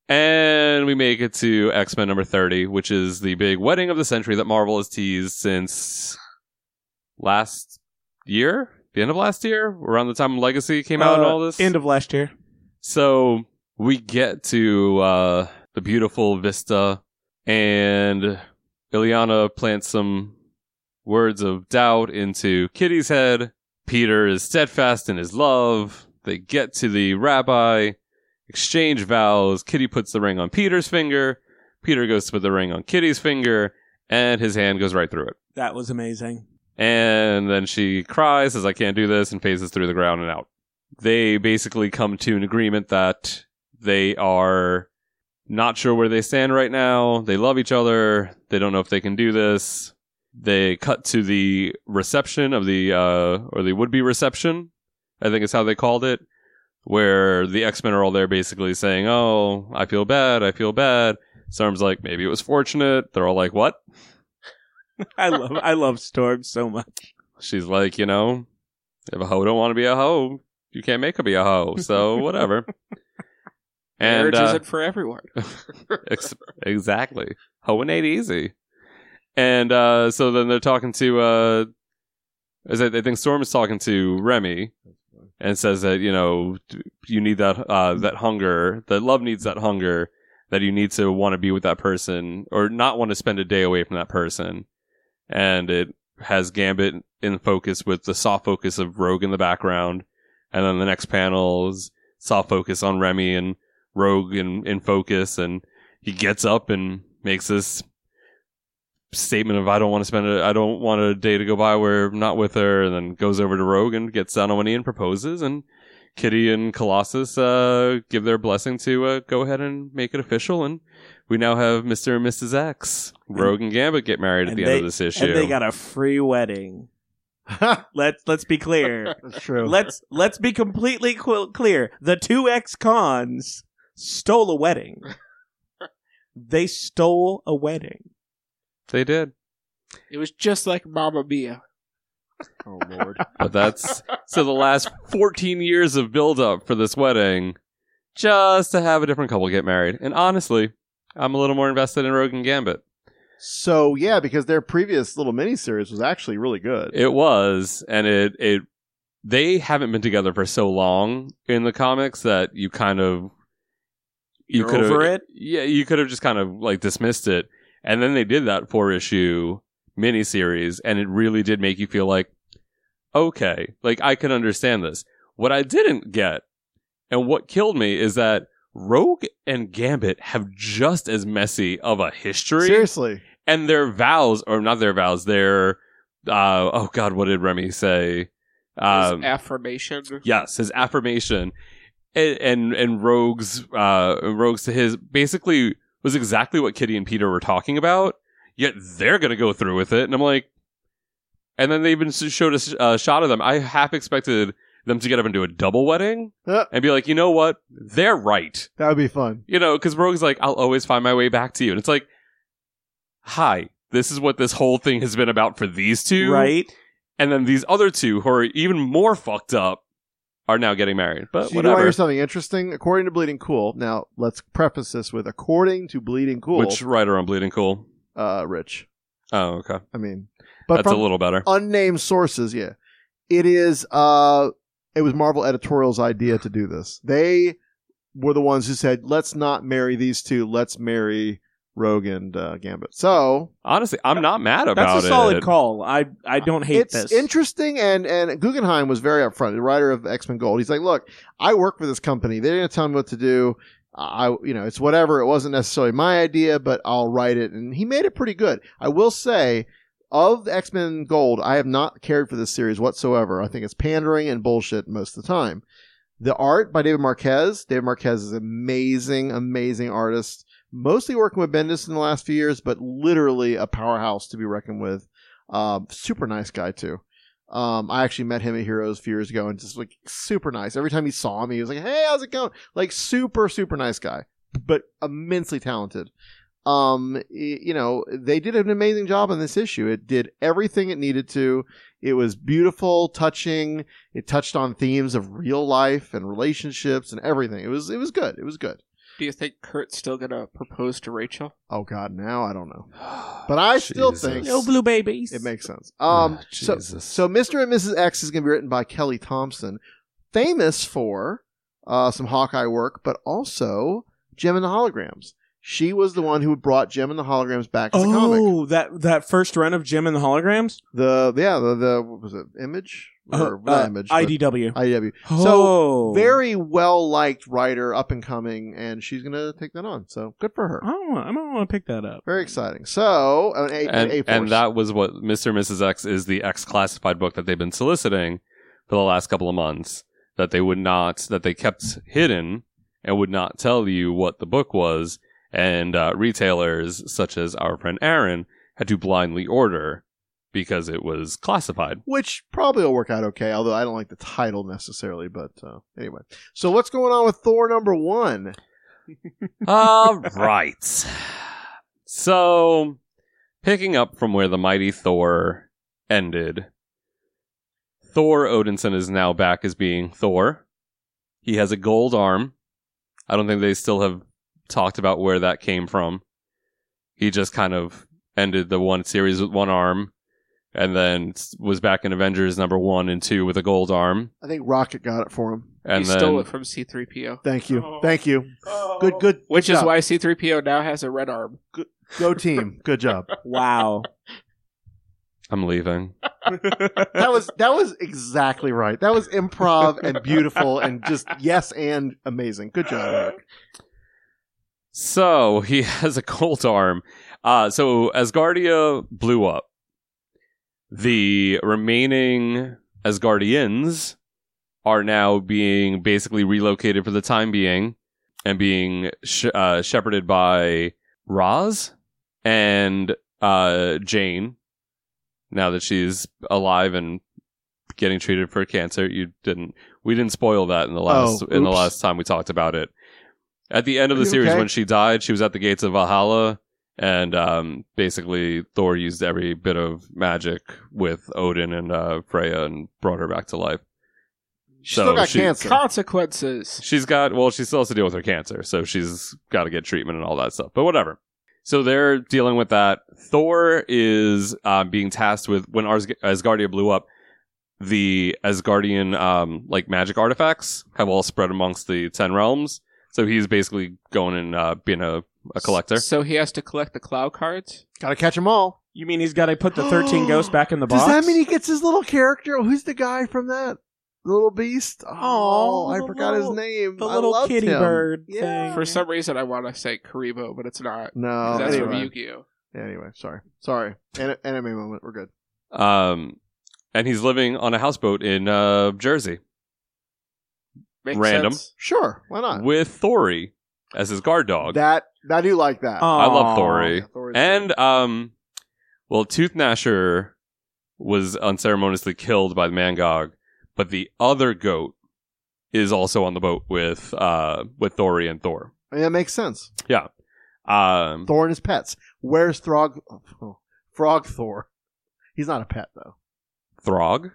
And we make it to X Men number 30, which is the big wedding of the century that Marvel has teased since last year, the end of last year, around the time Legacy came out and Uh, all this. End of last year. So we get to uh, the beautiful vista, and Illyana plants some words of doubt into Kitty's head. Peter is steadfast in his love. They get to the rabbi, exchange vows. Kitty puts the ring on Peter's finger. Peter goes to put the ring on Kitty's finger, and his hand goes right through it. That was amazing. And then she cries, says, I can't do this, and phases through the ground and out. They basically come to an agreement that they are not sure where they stand right now. They love each other. They don't know if they can do this. They cut to the reception of the, uh, or the would be reception, I think is how they called it, where the X Men are all there basically saying, Oh, I feel bad. I feel bad. Storm's like, maybe it was fortunate. They're all like, what? I love I love Storm so much. She's like, you know, if a hoe don't want to be a hoe, you can't make her be a hoe. So whatever. and Marriage uh, isn't for everyone. ex- exactly, hoeing ain't easy. And uh, so then they're talking to, uh, is it, I think Storm is talking to Remy, and says that you know you need that uh, that hunger, that love needs that hunger, that you need to want to be with that person or not want to spend a day away from that person and it has Gambit in focus with the soft focus of Rogue in the background, and then the next panel is soft focus on Remy and Rogue in, in focus, and he gets up and makes this statement of I don't want to spend a I don't want a day to go by where I'm not with her, and then goes over to Rogue and gets down on one knee and proposes, and Kitty and Colossus uh, give their blessing to uh, go ahead and make it official, and we now have Mister and Mrs. X. Rogue and Gambit get married at the they, end of this issue. And they got a free wedding. let's let's be clear. That's true. let's let's be completely qu- clear. The two ex cons stole a wedding. they stole a wedding. They did. It was just like Mamma Mia. Oh lord. But that's so the last 14 years of build up for this wedding just to have a different couple get married. And honestly, I'm a little more invested in Rogue and Gambit. So yeah, because their previous little miniseries was actually really good. It was, and it it they haven't been together for so long in the comics that you kind of you could over it? Yeah, you could have just kind of like dismissed it. And then they did that four issue miniseries, and it really did make you feel like, okay, like I can understand this. What I didn't get, and what killed me, is that Rogue and Gambit have just as messy of a history. Seriously. And their vows, or not their vows, their, uh, oh God, what did Remy say? His Um, affirmation. Yes, his affirmation and and, and Rogue's uh Rogue's to his basically was exactly what Kitty and Peter were talking about. Yet they're gonna go through with it, and I'm like, and then they even showed a sh- uh, shot of them. I half expected them to get up and do a double wedding Uh, and be like, you know what, they're right. that would be fun. You know, because Rogue's like, I'll always find my way back to you, and it's like, hi, this is what this whole thing has been about for these two, Right? and then these other two who are even more fucked up are now getting married. But So you know why whatever. here's something interesting? According to Bleeding Cool, now let's preface this with according to Bleeding Cool, Which writer on Bleeding Cool? uh, Rich. Oh, okay. I mean, but That's a little better. unnamed sources, yeah, it is. Uh, it was Marvel editorial's idea to do this. They were the ones who said, "Let's not marry these two. Let's marry Rogue and uh, Gambit. So Honestly, I'm not mad about it. That's a it. solid call. I I don't hate it's this. interesting, and and Guggenheim was very upfront. The writer of X Men Gold, he's like, "Look, I work for this company. They're going to tell me what to do. I, you know, it's whatever. It wasn't necessarily my idea, but I'll write it." And he made it pretty good. I will say, of X Men Gold, I have not cared for this series whatsoever. I think it's pandering and bullshit most of the time. The art by David Marquez. David Marquez is amazing, amazing artist. Mostly working with Bendis in the last few years, but literally a powerhouse to be reckoned with. Um, super nice guy too. Um, I actually met him at Heroes a few years ago and just like super nice. Every time he saw me, he was like, Hey, how's it going? Like super, super nice guy, but immensely talented. Um, you know, they did an amazing job on this issue. It did everything it needed to. It was beautiful, touching. It touched on themes of real life and relationships and everything. It was, it was good. It was good. Do you think Kurt's still gonna propose to Rachel? Oh God, now I don't know, but I still think no blue babies. It makes sense. Um, Ah, so, so Mr. and Mrs. X is going to be written by Kelly Thompson, famous for uh, some Hawkeye work, but also Jem and the Holograms. She was the one who brought Jem and the Holograms back as a comic. Oh, that that first run of Jem and the holograms. The yeah, the, the what was it Image or Uh, not uh, Image but IDW. IDW. Oh. So very well liked writer, up and coming, and she's going to take that on. So good for her. I don't want. I don't want to pick that up. Very exciting. So an A, and, an and A-Force. that was what Mr. and Mrs. X is the X classified book that they've been soliciting for the last couple of months. That they would not, that they kept hidden and would not tell you what the book was. And uh, retailers such as our friend Aaron had to blindly order because it was classified. which probably will work out okay. Although I don't like the title necessarily, but uh, anyway. So what's going on with Thor number one? All right. So, picking up from where the mighty Thor ended, Thor Odinson is now back as being Thor. He has a gold arm. I don't think they still have talked about where that came from. He just kind of ended the one series with one arm and then was back in Avengers number one and two with a gold arm. I think Rocket got it for him. And he then stole it from C3PO, Thank you, oh. thank you. Oh. Good, good. which good is job. why C3PO now has a red arm. go team. Good job. Wow. I'm leaving. That was that was exactly right. That was improv and beautiful and just yes and amazing. Good job, Eric. So he has a gold arm. Uh, so Asgardia blew up. The remaining Asgardians are now being basically relocated for the time being and being sh- uh, shepherded by Roz and uh, Jane. Now that she's alive and getting treated for cancer, you didn't. We didn't spoil that in the last Oh, in the last time we talked about it. At the end of Are the series, okay? when she died, she was at the gates of Valhalla, and um, basically Thor used every bit of magic with Odin and uh, Freya and brought her back to life. She still got she- cancer. Consequences. She's got well, she still has to deal with her cancer, so she's got to get treatment and all that stuff. But whatever. So they're dealing with that. Thor is uh, being tasked with when Ars- Asgardia blew up. The Asgardian um, like magic artifacts have all spread amongst the ten realms. So he's basically going and uh, being a, a collector. So he has to collect the cloud cards. Got to catch them all. You mean he's got to put the thirteen ghosts back in the box? Does that mean he gets his little character? Who's the guy from that? Little beast? Oh, Aw, I the forgot little- his name. the I little loved kitty him. bird Yeah. thing. For some reason, I want to say Kuriboh, but it's not. No. that's from anyway. Yu-Gi-Oh. Anyway, sorry. Sorry. An- anime moment. We're good. Um, and he's living on a houseboat in uh, Jersey Makes Random. sense. Sure. Why not? with Thori as his guard dog. That, I do like that. Aw. I love Thori. Yeah, Thor's And um, well, Tooth Gnasher was unceremoniously killed by the Mangog, but the other goat is also on the boat with uh with Thori and Thor. I mean, that makes sense. Yeah. Um, Thor and his pets. Where's Throg? Oh, Frog Thor. He's not a pet, though. Throg.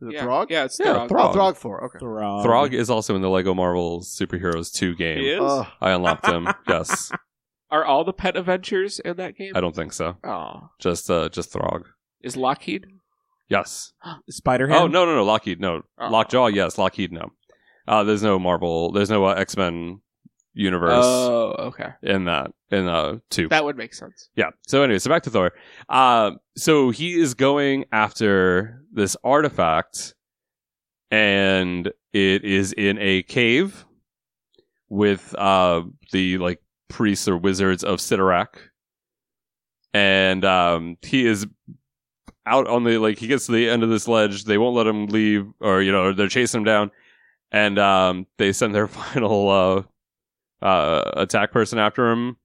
Is it Yeah. Throg? Yeah, it's Yeah, Throg. Throg. Oh, Throg Thor. Okay. Throg. Throg is also in the Lego Marvel Superheroes 2 game. He is? Ugh. I unlocked him. yes. Are all the pet Avengers in that game? I don't think so. Oh, Just uh just Throg. is Lockheed? Yes. Spider Oh no no no Lockheed no Oh. Lockjaw yes Lockheed no. Uh, there's no Marvel. There's no uh, X Men universe Oh, okay. in that in uh two. That would make sense. Yeah. So anyway, so back to Thor. Uh, so he is going after this artifact, and it is in a cave with uh the like priests or wizards of Cyttorak, and um he is out on the like he gets to the end of this ledge. They won't let him leave, or you know they're chasing him down, and um they send their final uh uh attack person after him.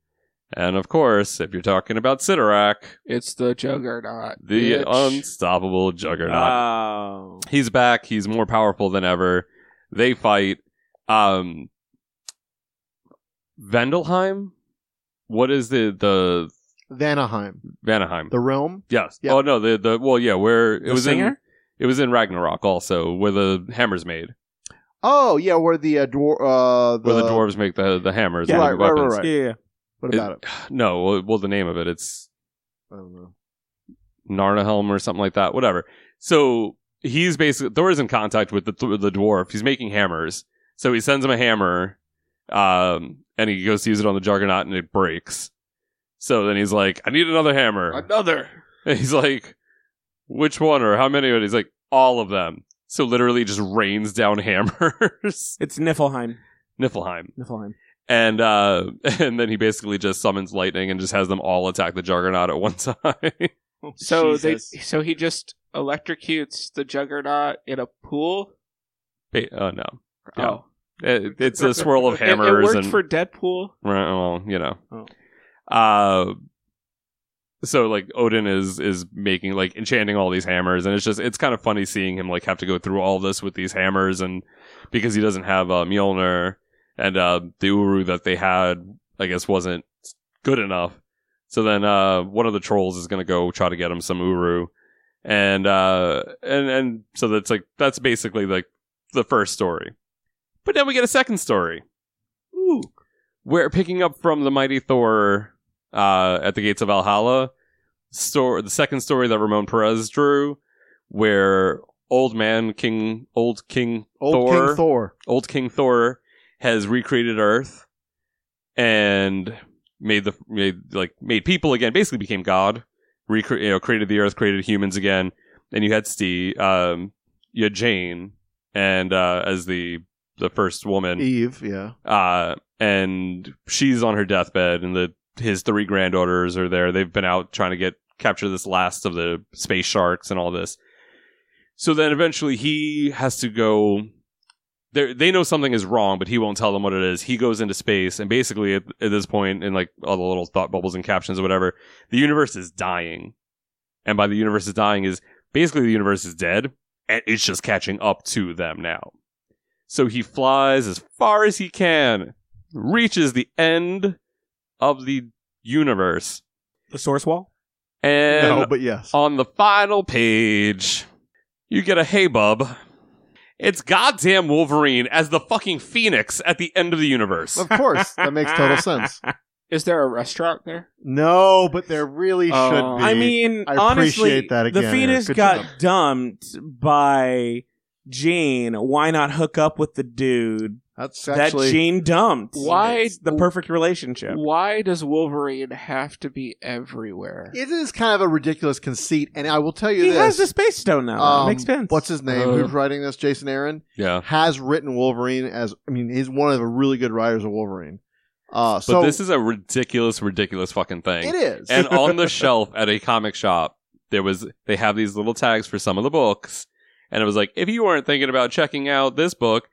And of course, if you're talking about Cyttorak, It's the Juggernaut. the bitch. unstoppable juggernaut. Oh. He's back. He's more powerful than ever. They fight. Um, Vendelheim. What is the the Vanaheim, Vanaheim? the realm. yes. Yeah. Oh no. The the well yeah. Where it The was in it was in Ragnarok also where the hammers made Oh yeah, where the uh, dwar- uh, the, where the dwarves make the the hammers. Yeah, and right, right, weapons. right, right. Yeah, yeah. What It- about it? No. Well, well, the name of it. It's I don't know. Narnahelm or something like that. Whatever. So he's basically Thor is in contact with the the dwarf. He's making hammers. So he sends him a hammer, um, and he goes to use it on the Juggernaut, and it breaks. So then he's like, "I need another hammer." Another. And he's like, "Which one or how many?" And he's like, "All of them." So literally just rains down hammers. It's Niflheim. Niflheim. Niflheim. And uh and then he basically just summons lightning and just has them all attack the Juggernaut at one time. So Jesus. they so he just electrocutes the Juggernaut in a pool. Ba- oh no. Yeah. Oh, It, it's a swirl of It- hammers It, worked and for Deadpool. Right, well, you know. Oh. Uh so like Odin is is making like enchanting all these hammers and it's just it's kind of funny seeing him like have to go through all this with these hammers and because he doesn't have uh, Mjolnir and uh the Uru that they had I guess wasn't good enough. So then uh one of the trolls is going to go try to get him some Uru and uh and and so that's like that's basically like the first story. But then we get a second story. Ooh. We're picking up from the mighty Thor uh, at the gates of Valhalla. Story, the second story that Ramon Perez drew, where old man King, old King Old Thor, King Thor. old King Thor has recreated Earth and made the made like made people again. Basically, became God. Recre- you know, created the Earth, created humans again. And you had Steve, um, you had Jane, and uh, as the the first woman, Eve. Yeah. uh, and she's on her deathbed, and the his three granddaughters are there. They've been out trying to get capture this last of the space sharks and all this. So then eventually he has to go. They they know something is wrong, but he won't tell them what it is. He goes into space, and basically at, at this point, in like all the little thought bubbles and captions or whatever, the universe is dying. And by the universe is dying is basically the universe is dead, and it's just catching up to them now. So he flies as far as he can, reaches the end of the universe, The source wall. And no, but yes. on the final page, you get a hey bub. It's goddamn Wolverine as the fucking Phoenix at the end of the universe. Of course, that makes total sense. Is there a restaurant there? No, but there really Oh. should be. I mean, I honestly, appreciate that the again, fetus Eric. Good got job. dumped by Jean. Why not hook up with the dude that's that actually Jane dumped? Why- It's the perfect relationship? Why does Wolverine have to be everywhere? it is kind of a ridiculous conceit, and I will tell you He this. has the space stone now. um, makes sense. What's his name? Uh. Who's writing this? Jason Aaron Yeah. has written Wolverine as. I mean, he's one of the really good writers of Wolverine. Uh, But so this is a ridiculous, ridiculous fucking thing. it is. and on the shelf at a comic shop, there was they have these little tags for some of the books, and it was like, if you weren't thinking about checking out this book,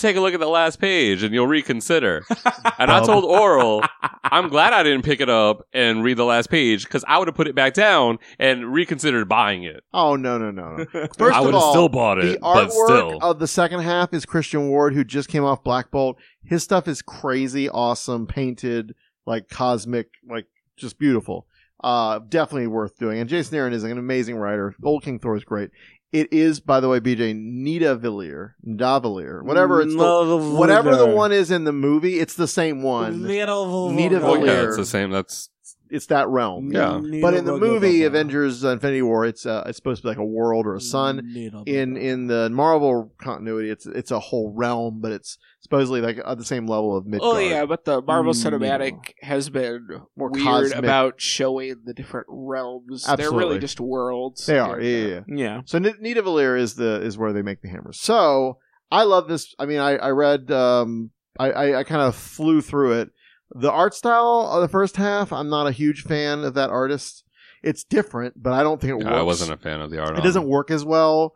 take a look at the last page and you'll reconsider. and I told Oral, I'm glad I didn't pick it up and read the last page because I would have put it back down and reconsidered buying it. oh no no no no! First I of would have all, still bought the it, but artwork still. of the second half is Christian Ward, who just came off Black Bolt. His stuff is crazy, awesome, painted, like cosmic, like just beautiful. Uh, definitely worth doing. And Jason Aaron is an amazing writer. Old King Thor is great. It is, by the way, BJ Nidavellir, Nidavellir, whatever it's the, Nidavellir. whatever the one is in the movie. It's the same one. Little Nita Oh, yeah, it's the same. That's it's that realm. Yeah. But in the movie Avengers: Infinity War, it's uh, it's supposed to be like a world or a sun. In in the Marvel continuity, it's it's a whole realm, but it's supposedly like at the same level of Midgard. Oh yeah, but the Marvel Cinematic has been More weird cosmic. about showing the different realms. They're really just worlds. They are, yeah, uh, yeah, yeah. Yeah. So N- Nidavellir is the is where they make the hammers. So I love this. I mean, I I read, um, I I, I kind of flew through it. The art style of the first half, I'm not a huge fan of that artist. It's different, but I don't think it works. I wasn't a fan of the art. It doesn't work as well.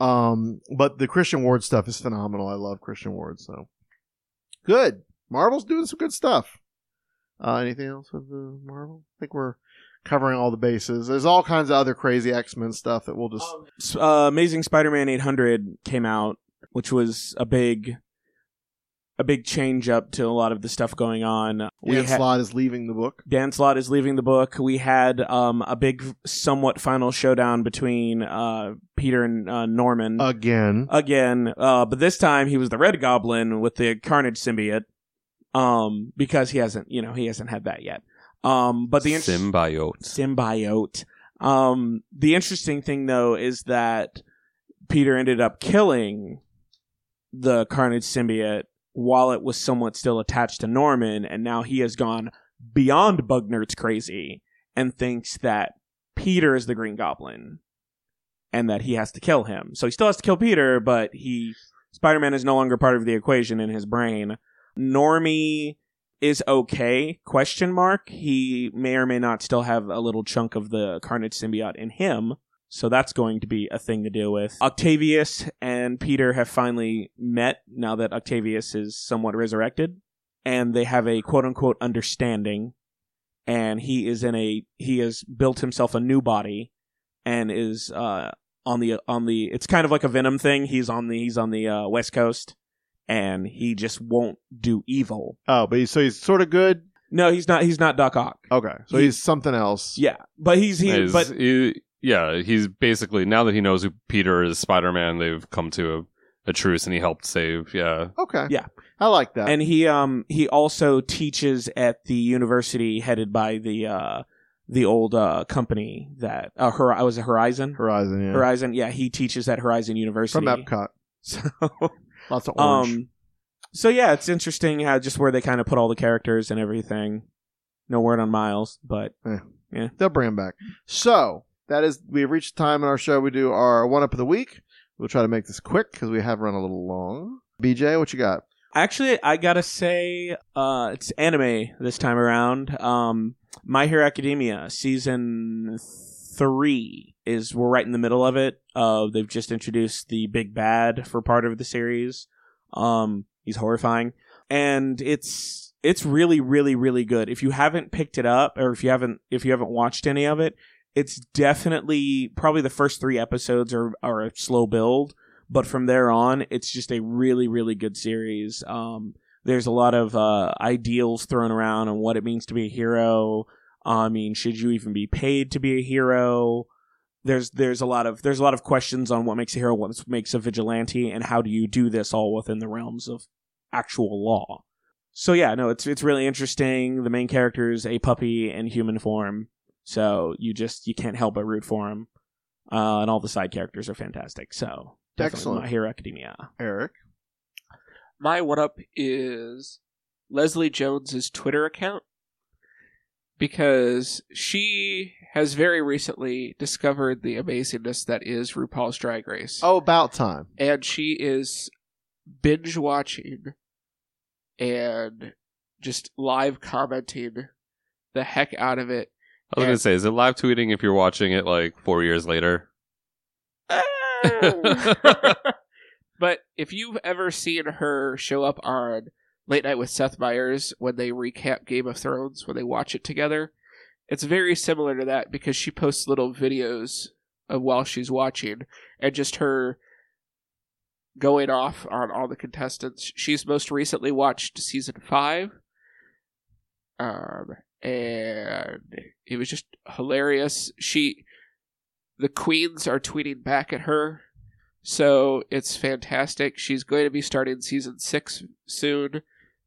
Um, but the Christian Ward stuff is phenomenal. I love Christian Ward. So good. Marvel's doing some good stuff. Uh, anything else with the Marvel? I think we're covering all the bases. There's all kinds of other crazy X Men stuff that we'll just. S- Uh, Amazing Spider-Man 800 came out, which was a big, a big change up to a lot of the stuff going on. Dan ha- Slott is leaving the book. Dan Slott is leaving the book. We had um, a big, somewhat final showdown between uh, Peter and uh, Norman Again. again, uh, but this time he was the Red Goblin with the Carnage symbiote, um, because he hasn't, you know, he hasn't had that yet. Um, but the int- symbiote. symbiote. Um, the interesting thing though is that Peter ended up killing the Carnage symbiote while it was somewhat still attached to Norman, and now he has gone beyond bug nerds crazy and thinks that Peter is the Green Goblin and that he has to kill him. So he still has to kill Peter, but he Spider-Man is no longer part of the equation in his brain. Normie is okay question mark he may or may not still have a little chunk of the carnage symbiote in him so that's going to be a thing to deal with octavius and peter have finally met now that octavius is somewhat resurrected and they have a quote unquote understanding and he is in a he has built himself a new body and is uh on the on the it's kind of like a venom thing he's on the he's on the uh, west coast and he just won't do evil Oh, but he's so he's sort of good. no, he's not. He's not Doc Ock. Okay, so He- he's something else. Yeah, but he's he. Is- but he- yeah, he's basically now that he knows who Peter is, Spider Man. They've come to a, a truce, and he helped save. Yeah, Okay. Yeah. I like that. and he um he also teaches at the university headed by the uh the old uh company that uh Hor- was it Horizon Horizon, yeah. Horizon yeah he teaches at Horizon University From Epcot. so Lots of orange. um so yeah it's interesting how just where they kind of put all the characters and everything. No word on Miles, but yeah, They'll bring him back. So that is we have reached the time in our show we do our one up of the week. We'll try to make this quick because we have run a little long. BJ, what you got? Actually, I gotta say, uh, it's anime this time around. Um, My Hero Academia season three is we're right in the middle of it. Uh, they've just introduced the big bad for part of the series. Um, he's horrifying, and it's it's really really really good. If you haven't picked it up, or if you haven't if you haven't watched any of it, it's definitely probably the first three episodes are are a slow build but from there on it's just a really really good series. Um there's a lot of uh ideals thrown around on what it means to be a hero. I mean should you even be paid to be a hero? There's there's a lot of there's a lot of questions on what makes a hero what makes a vigilante and how do you do this all within the realms of actual law. So yeah no it's it's really interesting. The main character is a puppy in human form so you just you can't help but root for him uh, and all the side characters are fantastic so definitely Excellent. my hero academia Eric. My one up is Leslie Jones's Twitter account because she has very recently discovered the amazingness that is RuPaul's Drag Race. Oh, about time. And she is binge watching and just live commenting the heck out of it. I was gonna say, is it live tweeting if you're watching it like four years later? but if you've ever seen her show up on Late Night with Seth Meyers when they recap Game of Thrones, when they watch it together, it's very similar to that because she posts little videos of while she's watching and just her going off on all the contestants. She's most recently watched season five. Um, and it was just hilarious. She, the queens are tweeting back at her, so it's fantastic. She's going to be starting season six soon,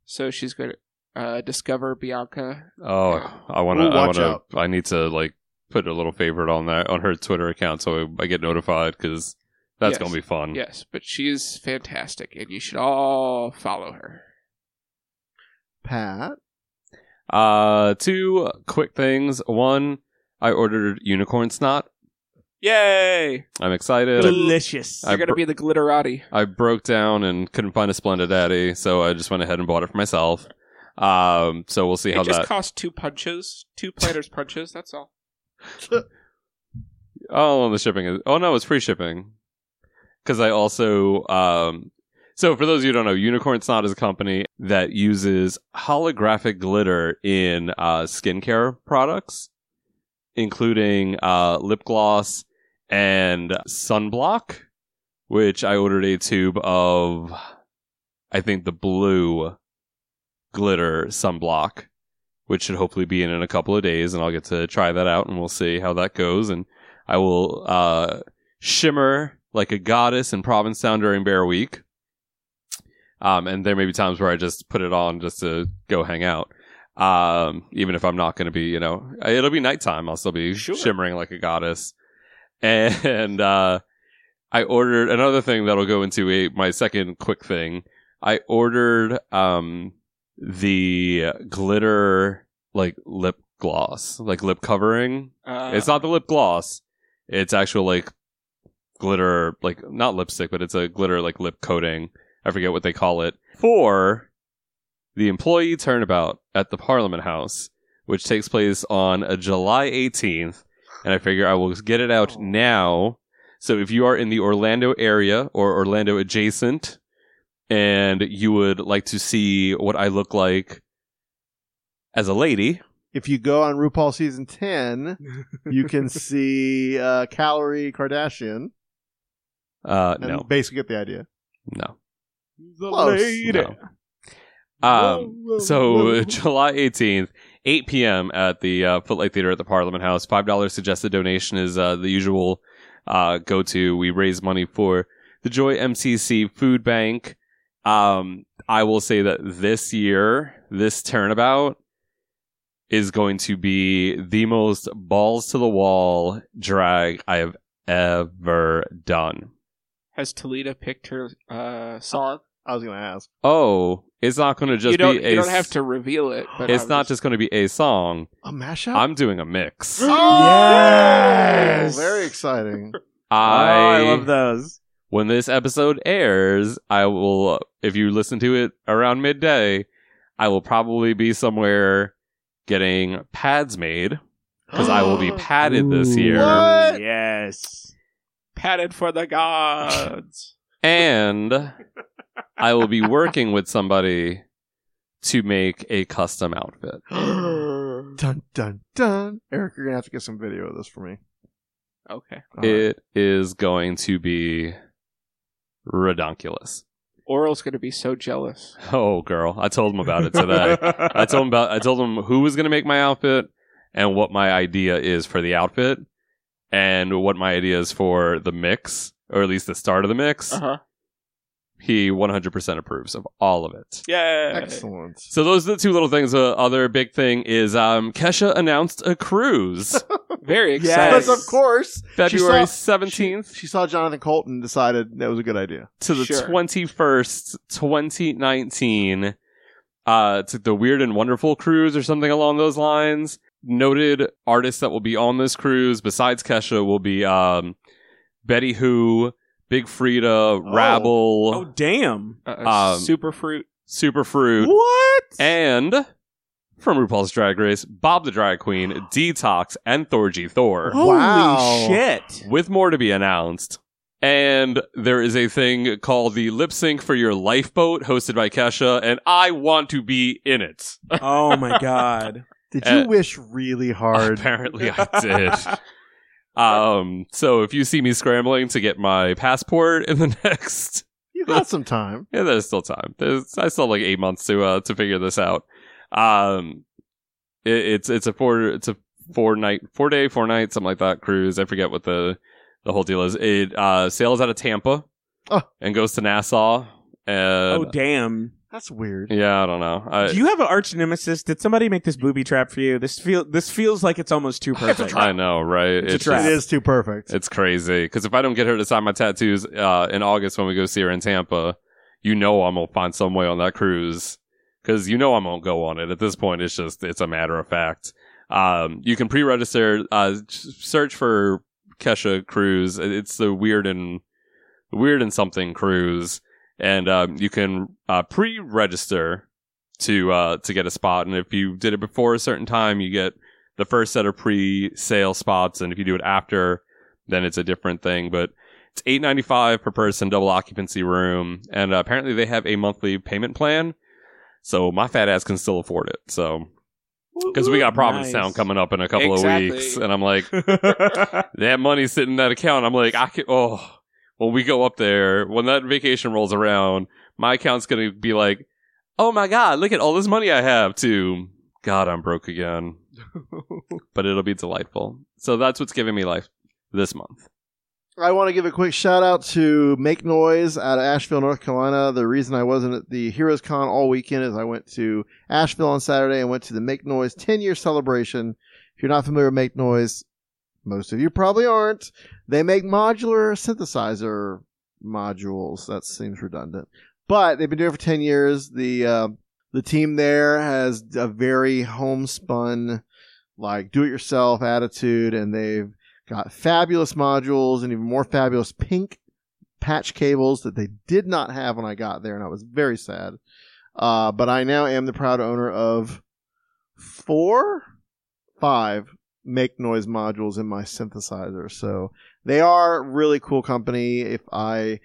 so she's going to. uh, discover Bianca. Oh, I want to. Ooh, I want to. I need to like put a little favorite on that on her Twitter account so I get notified because that's Yes. gonna be fun. Yes, but she's fantastic, and you should all follow her. Pat. Uh, two quick things. One, I ordered unicorn snot. Yay! I'm excited. Delicious. I You're gonna br- be the glitterati. I broke down and couldn't find a Splendid Daddy, so I just went ahead and bought it for myself. Um, so we'll see how. That. It how just that. costs two punches, two planters punches. That's all. Oh, the shipping is. Oh no, it's free shipping. Because I also, um, so for those of you who don't know, Unicorn Snot is a company that uses holographic glitter in uh, skincare products, including uh, lip gloss and sunblock, which I ordered a tube of. I think the blue glitter sunblock, which should hopefully be in in a couple of days, and I'll get to try that out, and we'll see how that goes. And I will uh, shimmer like a goddess in Provincetown during Bear Week. Um, and there may be times where I just put it on just to go hang out. Um, even if I'm not going to be, you know, it'll be nighttime. I'll still be Sure. shimmering like a goddess. And, uh, I ordered another thing that'll go into a, my second quick thing. I ordered, um, the glitter, like lip gloss, like lip covering. Uh, It's not the lip gloss. It's actual like glitter, like not lipstick, but it's a glitter like lip coating. I forget what they call it for the employee turnabout at the Parliament House, which takes place on uh, July 18th. And I figure I will get it out now. So if you are in the Orlando area or Orlando adjacent, and you would like to see what I look like as a lady, If you go on RuPaul season ten, you can see uh, Kalorie Karbdashian. uh, no, basically get the idea. no. Close. No. Um, so July 18th, 8 p.m. at the uh, Footlight Theater at the Parliament House. $5 suggested donation is uh, the usual uh, go to. We raise money for the Joy MCC Food Bank. Um, I will say that this year, this turnabout is going to be the most balls to the wall drag I have ever done. Has Talita picked her uh, song? I was going to ask. Oh, it's not going to just you don't. be a You don't have to reveal it. But it's I'm not just going to be a song. A mashup? I'm doing a mix. Oh, yes! Very exciting. I, oh, I love those. when this episode airs, I will, if you listen to it around midday, I will probably be somewhere getting pads made because I will be padded this year. What? Yes. padded for the gods. And I will be working with somebody to make a custom outfit. dun dun dun. Eric, you're gonna have to get some video of this for me. okay. All right. It is going to be redonkulous. Oral's gonna be so jealous. Oh, girl. I told him about it today. I told him about. I told him who was going to make my outfit and what my idea is for the outfit, and what my idea is for the mix, or at least the start of the mix. Uh huh. He 100% approves of all of it. Yeah. Excellent. So those are the two little things. The other big thing is um, Kesha announced a cruise, Very Yes. excited. Because of course, February she saw, 17th she saw Jonathan Coulton, decided that was a good idea. to the Sure. 21st, 2019. Uh, to the Weird and Wonderful cruise or something along those lines. Noted artists that will be on this cruise besides Kesha will be um, Betty Who, Big Freedia, Rabble, Oh, damn. Uh, Um, super fruit. Superfruit, What? and from RuPaul's Drag Race, Bob the Drag Queen, Detox, and Thorgy Thor. Holy Wow. shit. with more to be announced. And there is a thing called the Lip Sync for Your Lifeboat, hosted by Kesha, and I want to be in it. Oh my god. Did you Uh, wish really hard? Apparently, I did. um, so if you see me scrambling to get my passport in the next, You got some time. yeah, there's still time. There's, I still have like eight months to uh to figure this out. Um, it, it's it's a four it's a four night four day four night something like that cruise. I forget what the the whole deal is. It uh sails out of Tampa Oh. and goes to Nassau. And Oh damn. That's weird. Yeah, I don't know. I, Do you have an arch nemesis? Did somebody make this booby trap for you? This feel this feels like it's almost too perfect. I know, right? It's a trap. It is too perfect. It's crazy because if I don't get her to sign my tattoos uh, in August when we go see her in Tampa, you know I'm gonna find some way on that cruise because you know I'm gonna go on it. At this point, it's just it's a matter of fact. Um, you can pre-register. Uh, search for Kesha Cruise. It's the weird and weird and something cruise, and um, you can uh, pre-register to uh, to get a spot. And if you did it before a certain time, you get the first set of pre-sale spots, and if you do it after, then it's a different thing. But it's eight ninety five per person, double occupancy room, and uh, apparently they have a monthly payment plan. So my fat ass can still afford it. So because we got Provincetown Nice. coming up in a couple Exactly. of weeks, and I'm like, that money's sitting in that account. I'm like, I can. Oh, when we go up there, when that vacation rolls around, my account's gonna be like, oh my god, look at all this money I have. To God, I'm broke again. but it'll be delightful. So that's what's giving me life this month. I want to give a quick shout out to Make Noise out of Asheville, North Carolina. The reason I wasn't at the Heroes Con all weekend is I went to Asheville on Saturday and went to the Make Noise 10 year celebration. If you're not familiar with Make Noise, most of you probably aren't. They make modular synthesizer modules. That seems redundant, but they've been doing it for 10 years. The, uh, the team there has a very homespun, like do it yourself attitude and they've got fabulous modules and even more fabulous pink patch cables that they did not have when I got there, and I was very sad. Uh, but I now am the proud owner of four, five make noise modules in my synthesizer. So they are really cool company. If I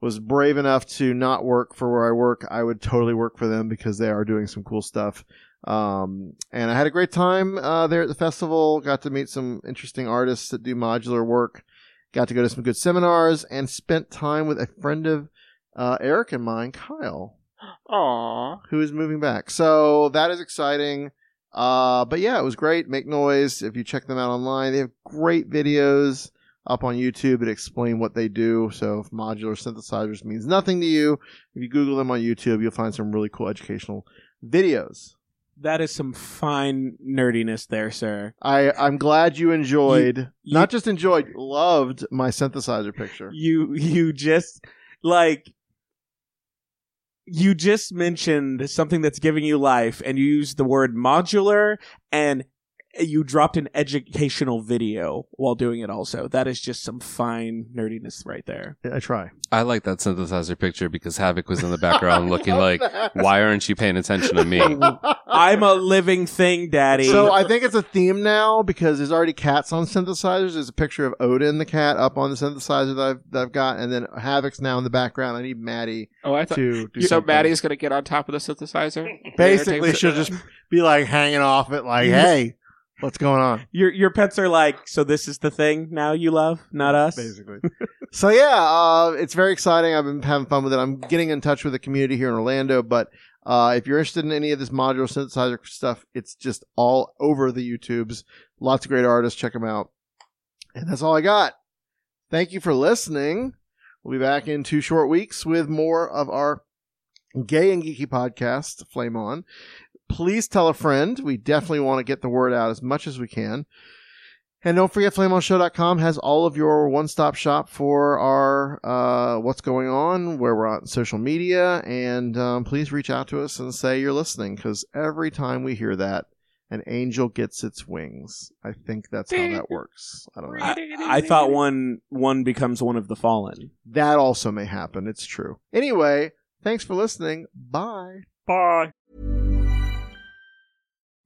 was brave enough to not work for where I work, I would totally work for them because they are doing some cool stuff. Um, and I had a great time uh, there at the festival. Got to meet some interesting artists that do modular work. Got to go to some good seminars and spent time with a friend of uh, Eric and mine, Kyle, Aww. who is moving back. So that is exciting. Uh, but yeah, it was great. Make noise. If you check them out online, they have great videos up on YouTube that explain what they do. So if modular synthesizers means nothing to you, if you Google them on YouTube, you'll find some really cool educational videos. that is some fine nerdiness there, sir. I I'm glad you enjoyed, you- not just enjoyed, loved my synthesizer picture. You you just like you just mentioned something that's giving you life and you used the word modular and you dropped an educational video while doing it also. That is just some fine nerdiness right there. I try. I like that synthesizer picture because Havoc was in the background looking like, why aren't you paying attention to me? I'm a living thing, daddy. So I think it's a theme now because there's already cats on synthesizers. There's a picture of Odin the cat up on the synthesizer that I've, that I've got, and then Havoc's now in the background. I need Maddie Oh, I thought. to do So something. Maddie's gonna get on top of the synthesizer. basically she'll just be like hanging off it, like, "Hey, what's going on?" your your pets are like, so this is the thing now you love, not us. basically. so yeah, uh, it's very exciting. I've been having fun with it. I'm getting in touch with the community here in Orlando, but uh, if you're interested in any of this modular synthesizer stuff, it's just all over the YouTubes. Lots of great artists. Check them out. And that's all I got. Thank you for listening. We'll be back in two short weeks with more of our gay and geeky podcast, Flame On. Please tell a friend. We definitely want to get the word out as much as we can. And don't forget, flameonshow.com has all of your one stop shop for our uh, what's going on, where we're on social media. And um, please reach out to us and say you're listening because every time we hear that, an angel gets its wings. I think that's how that works. I don't know. I, I thought one one becomes one of the fallen. That also may happen. It's true. Anyway, thanks for listening. Bye. Bye.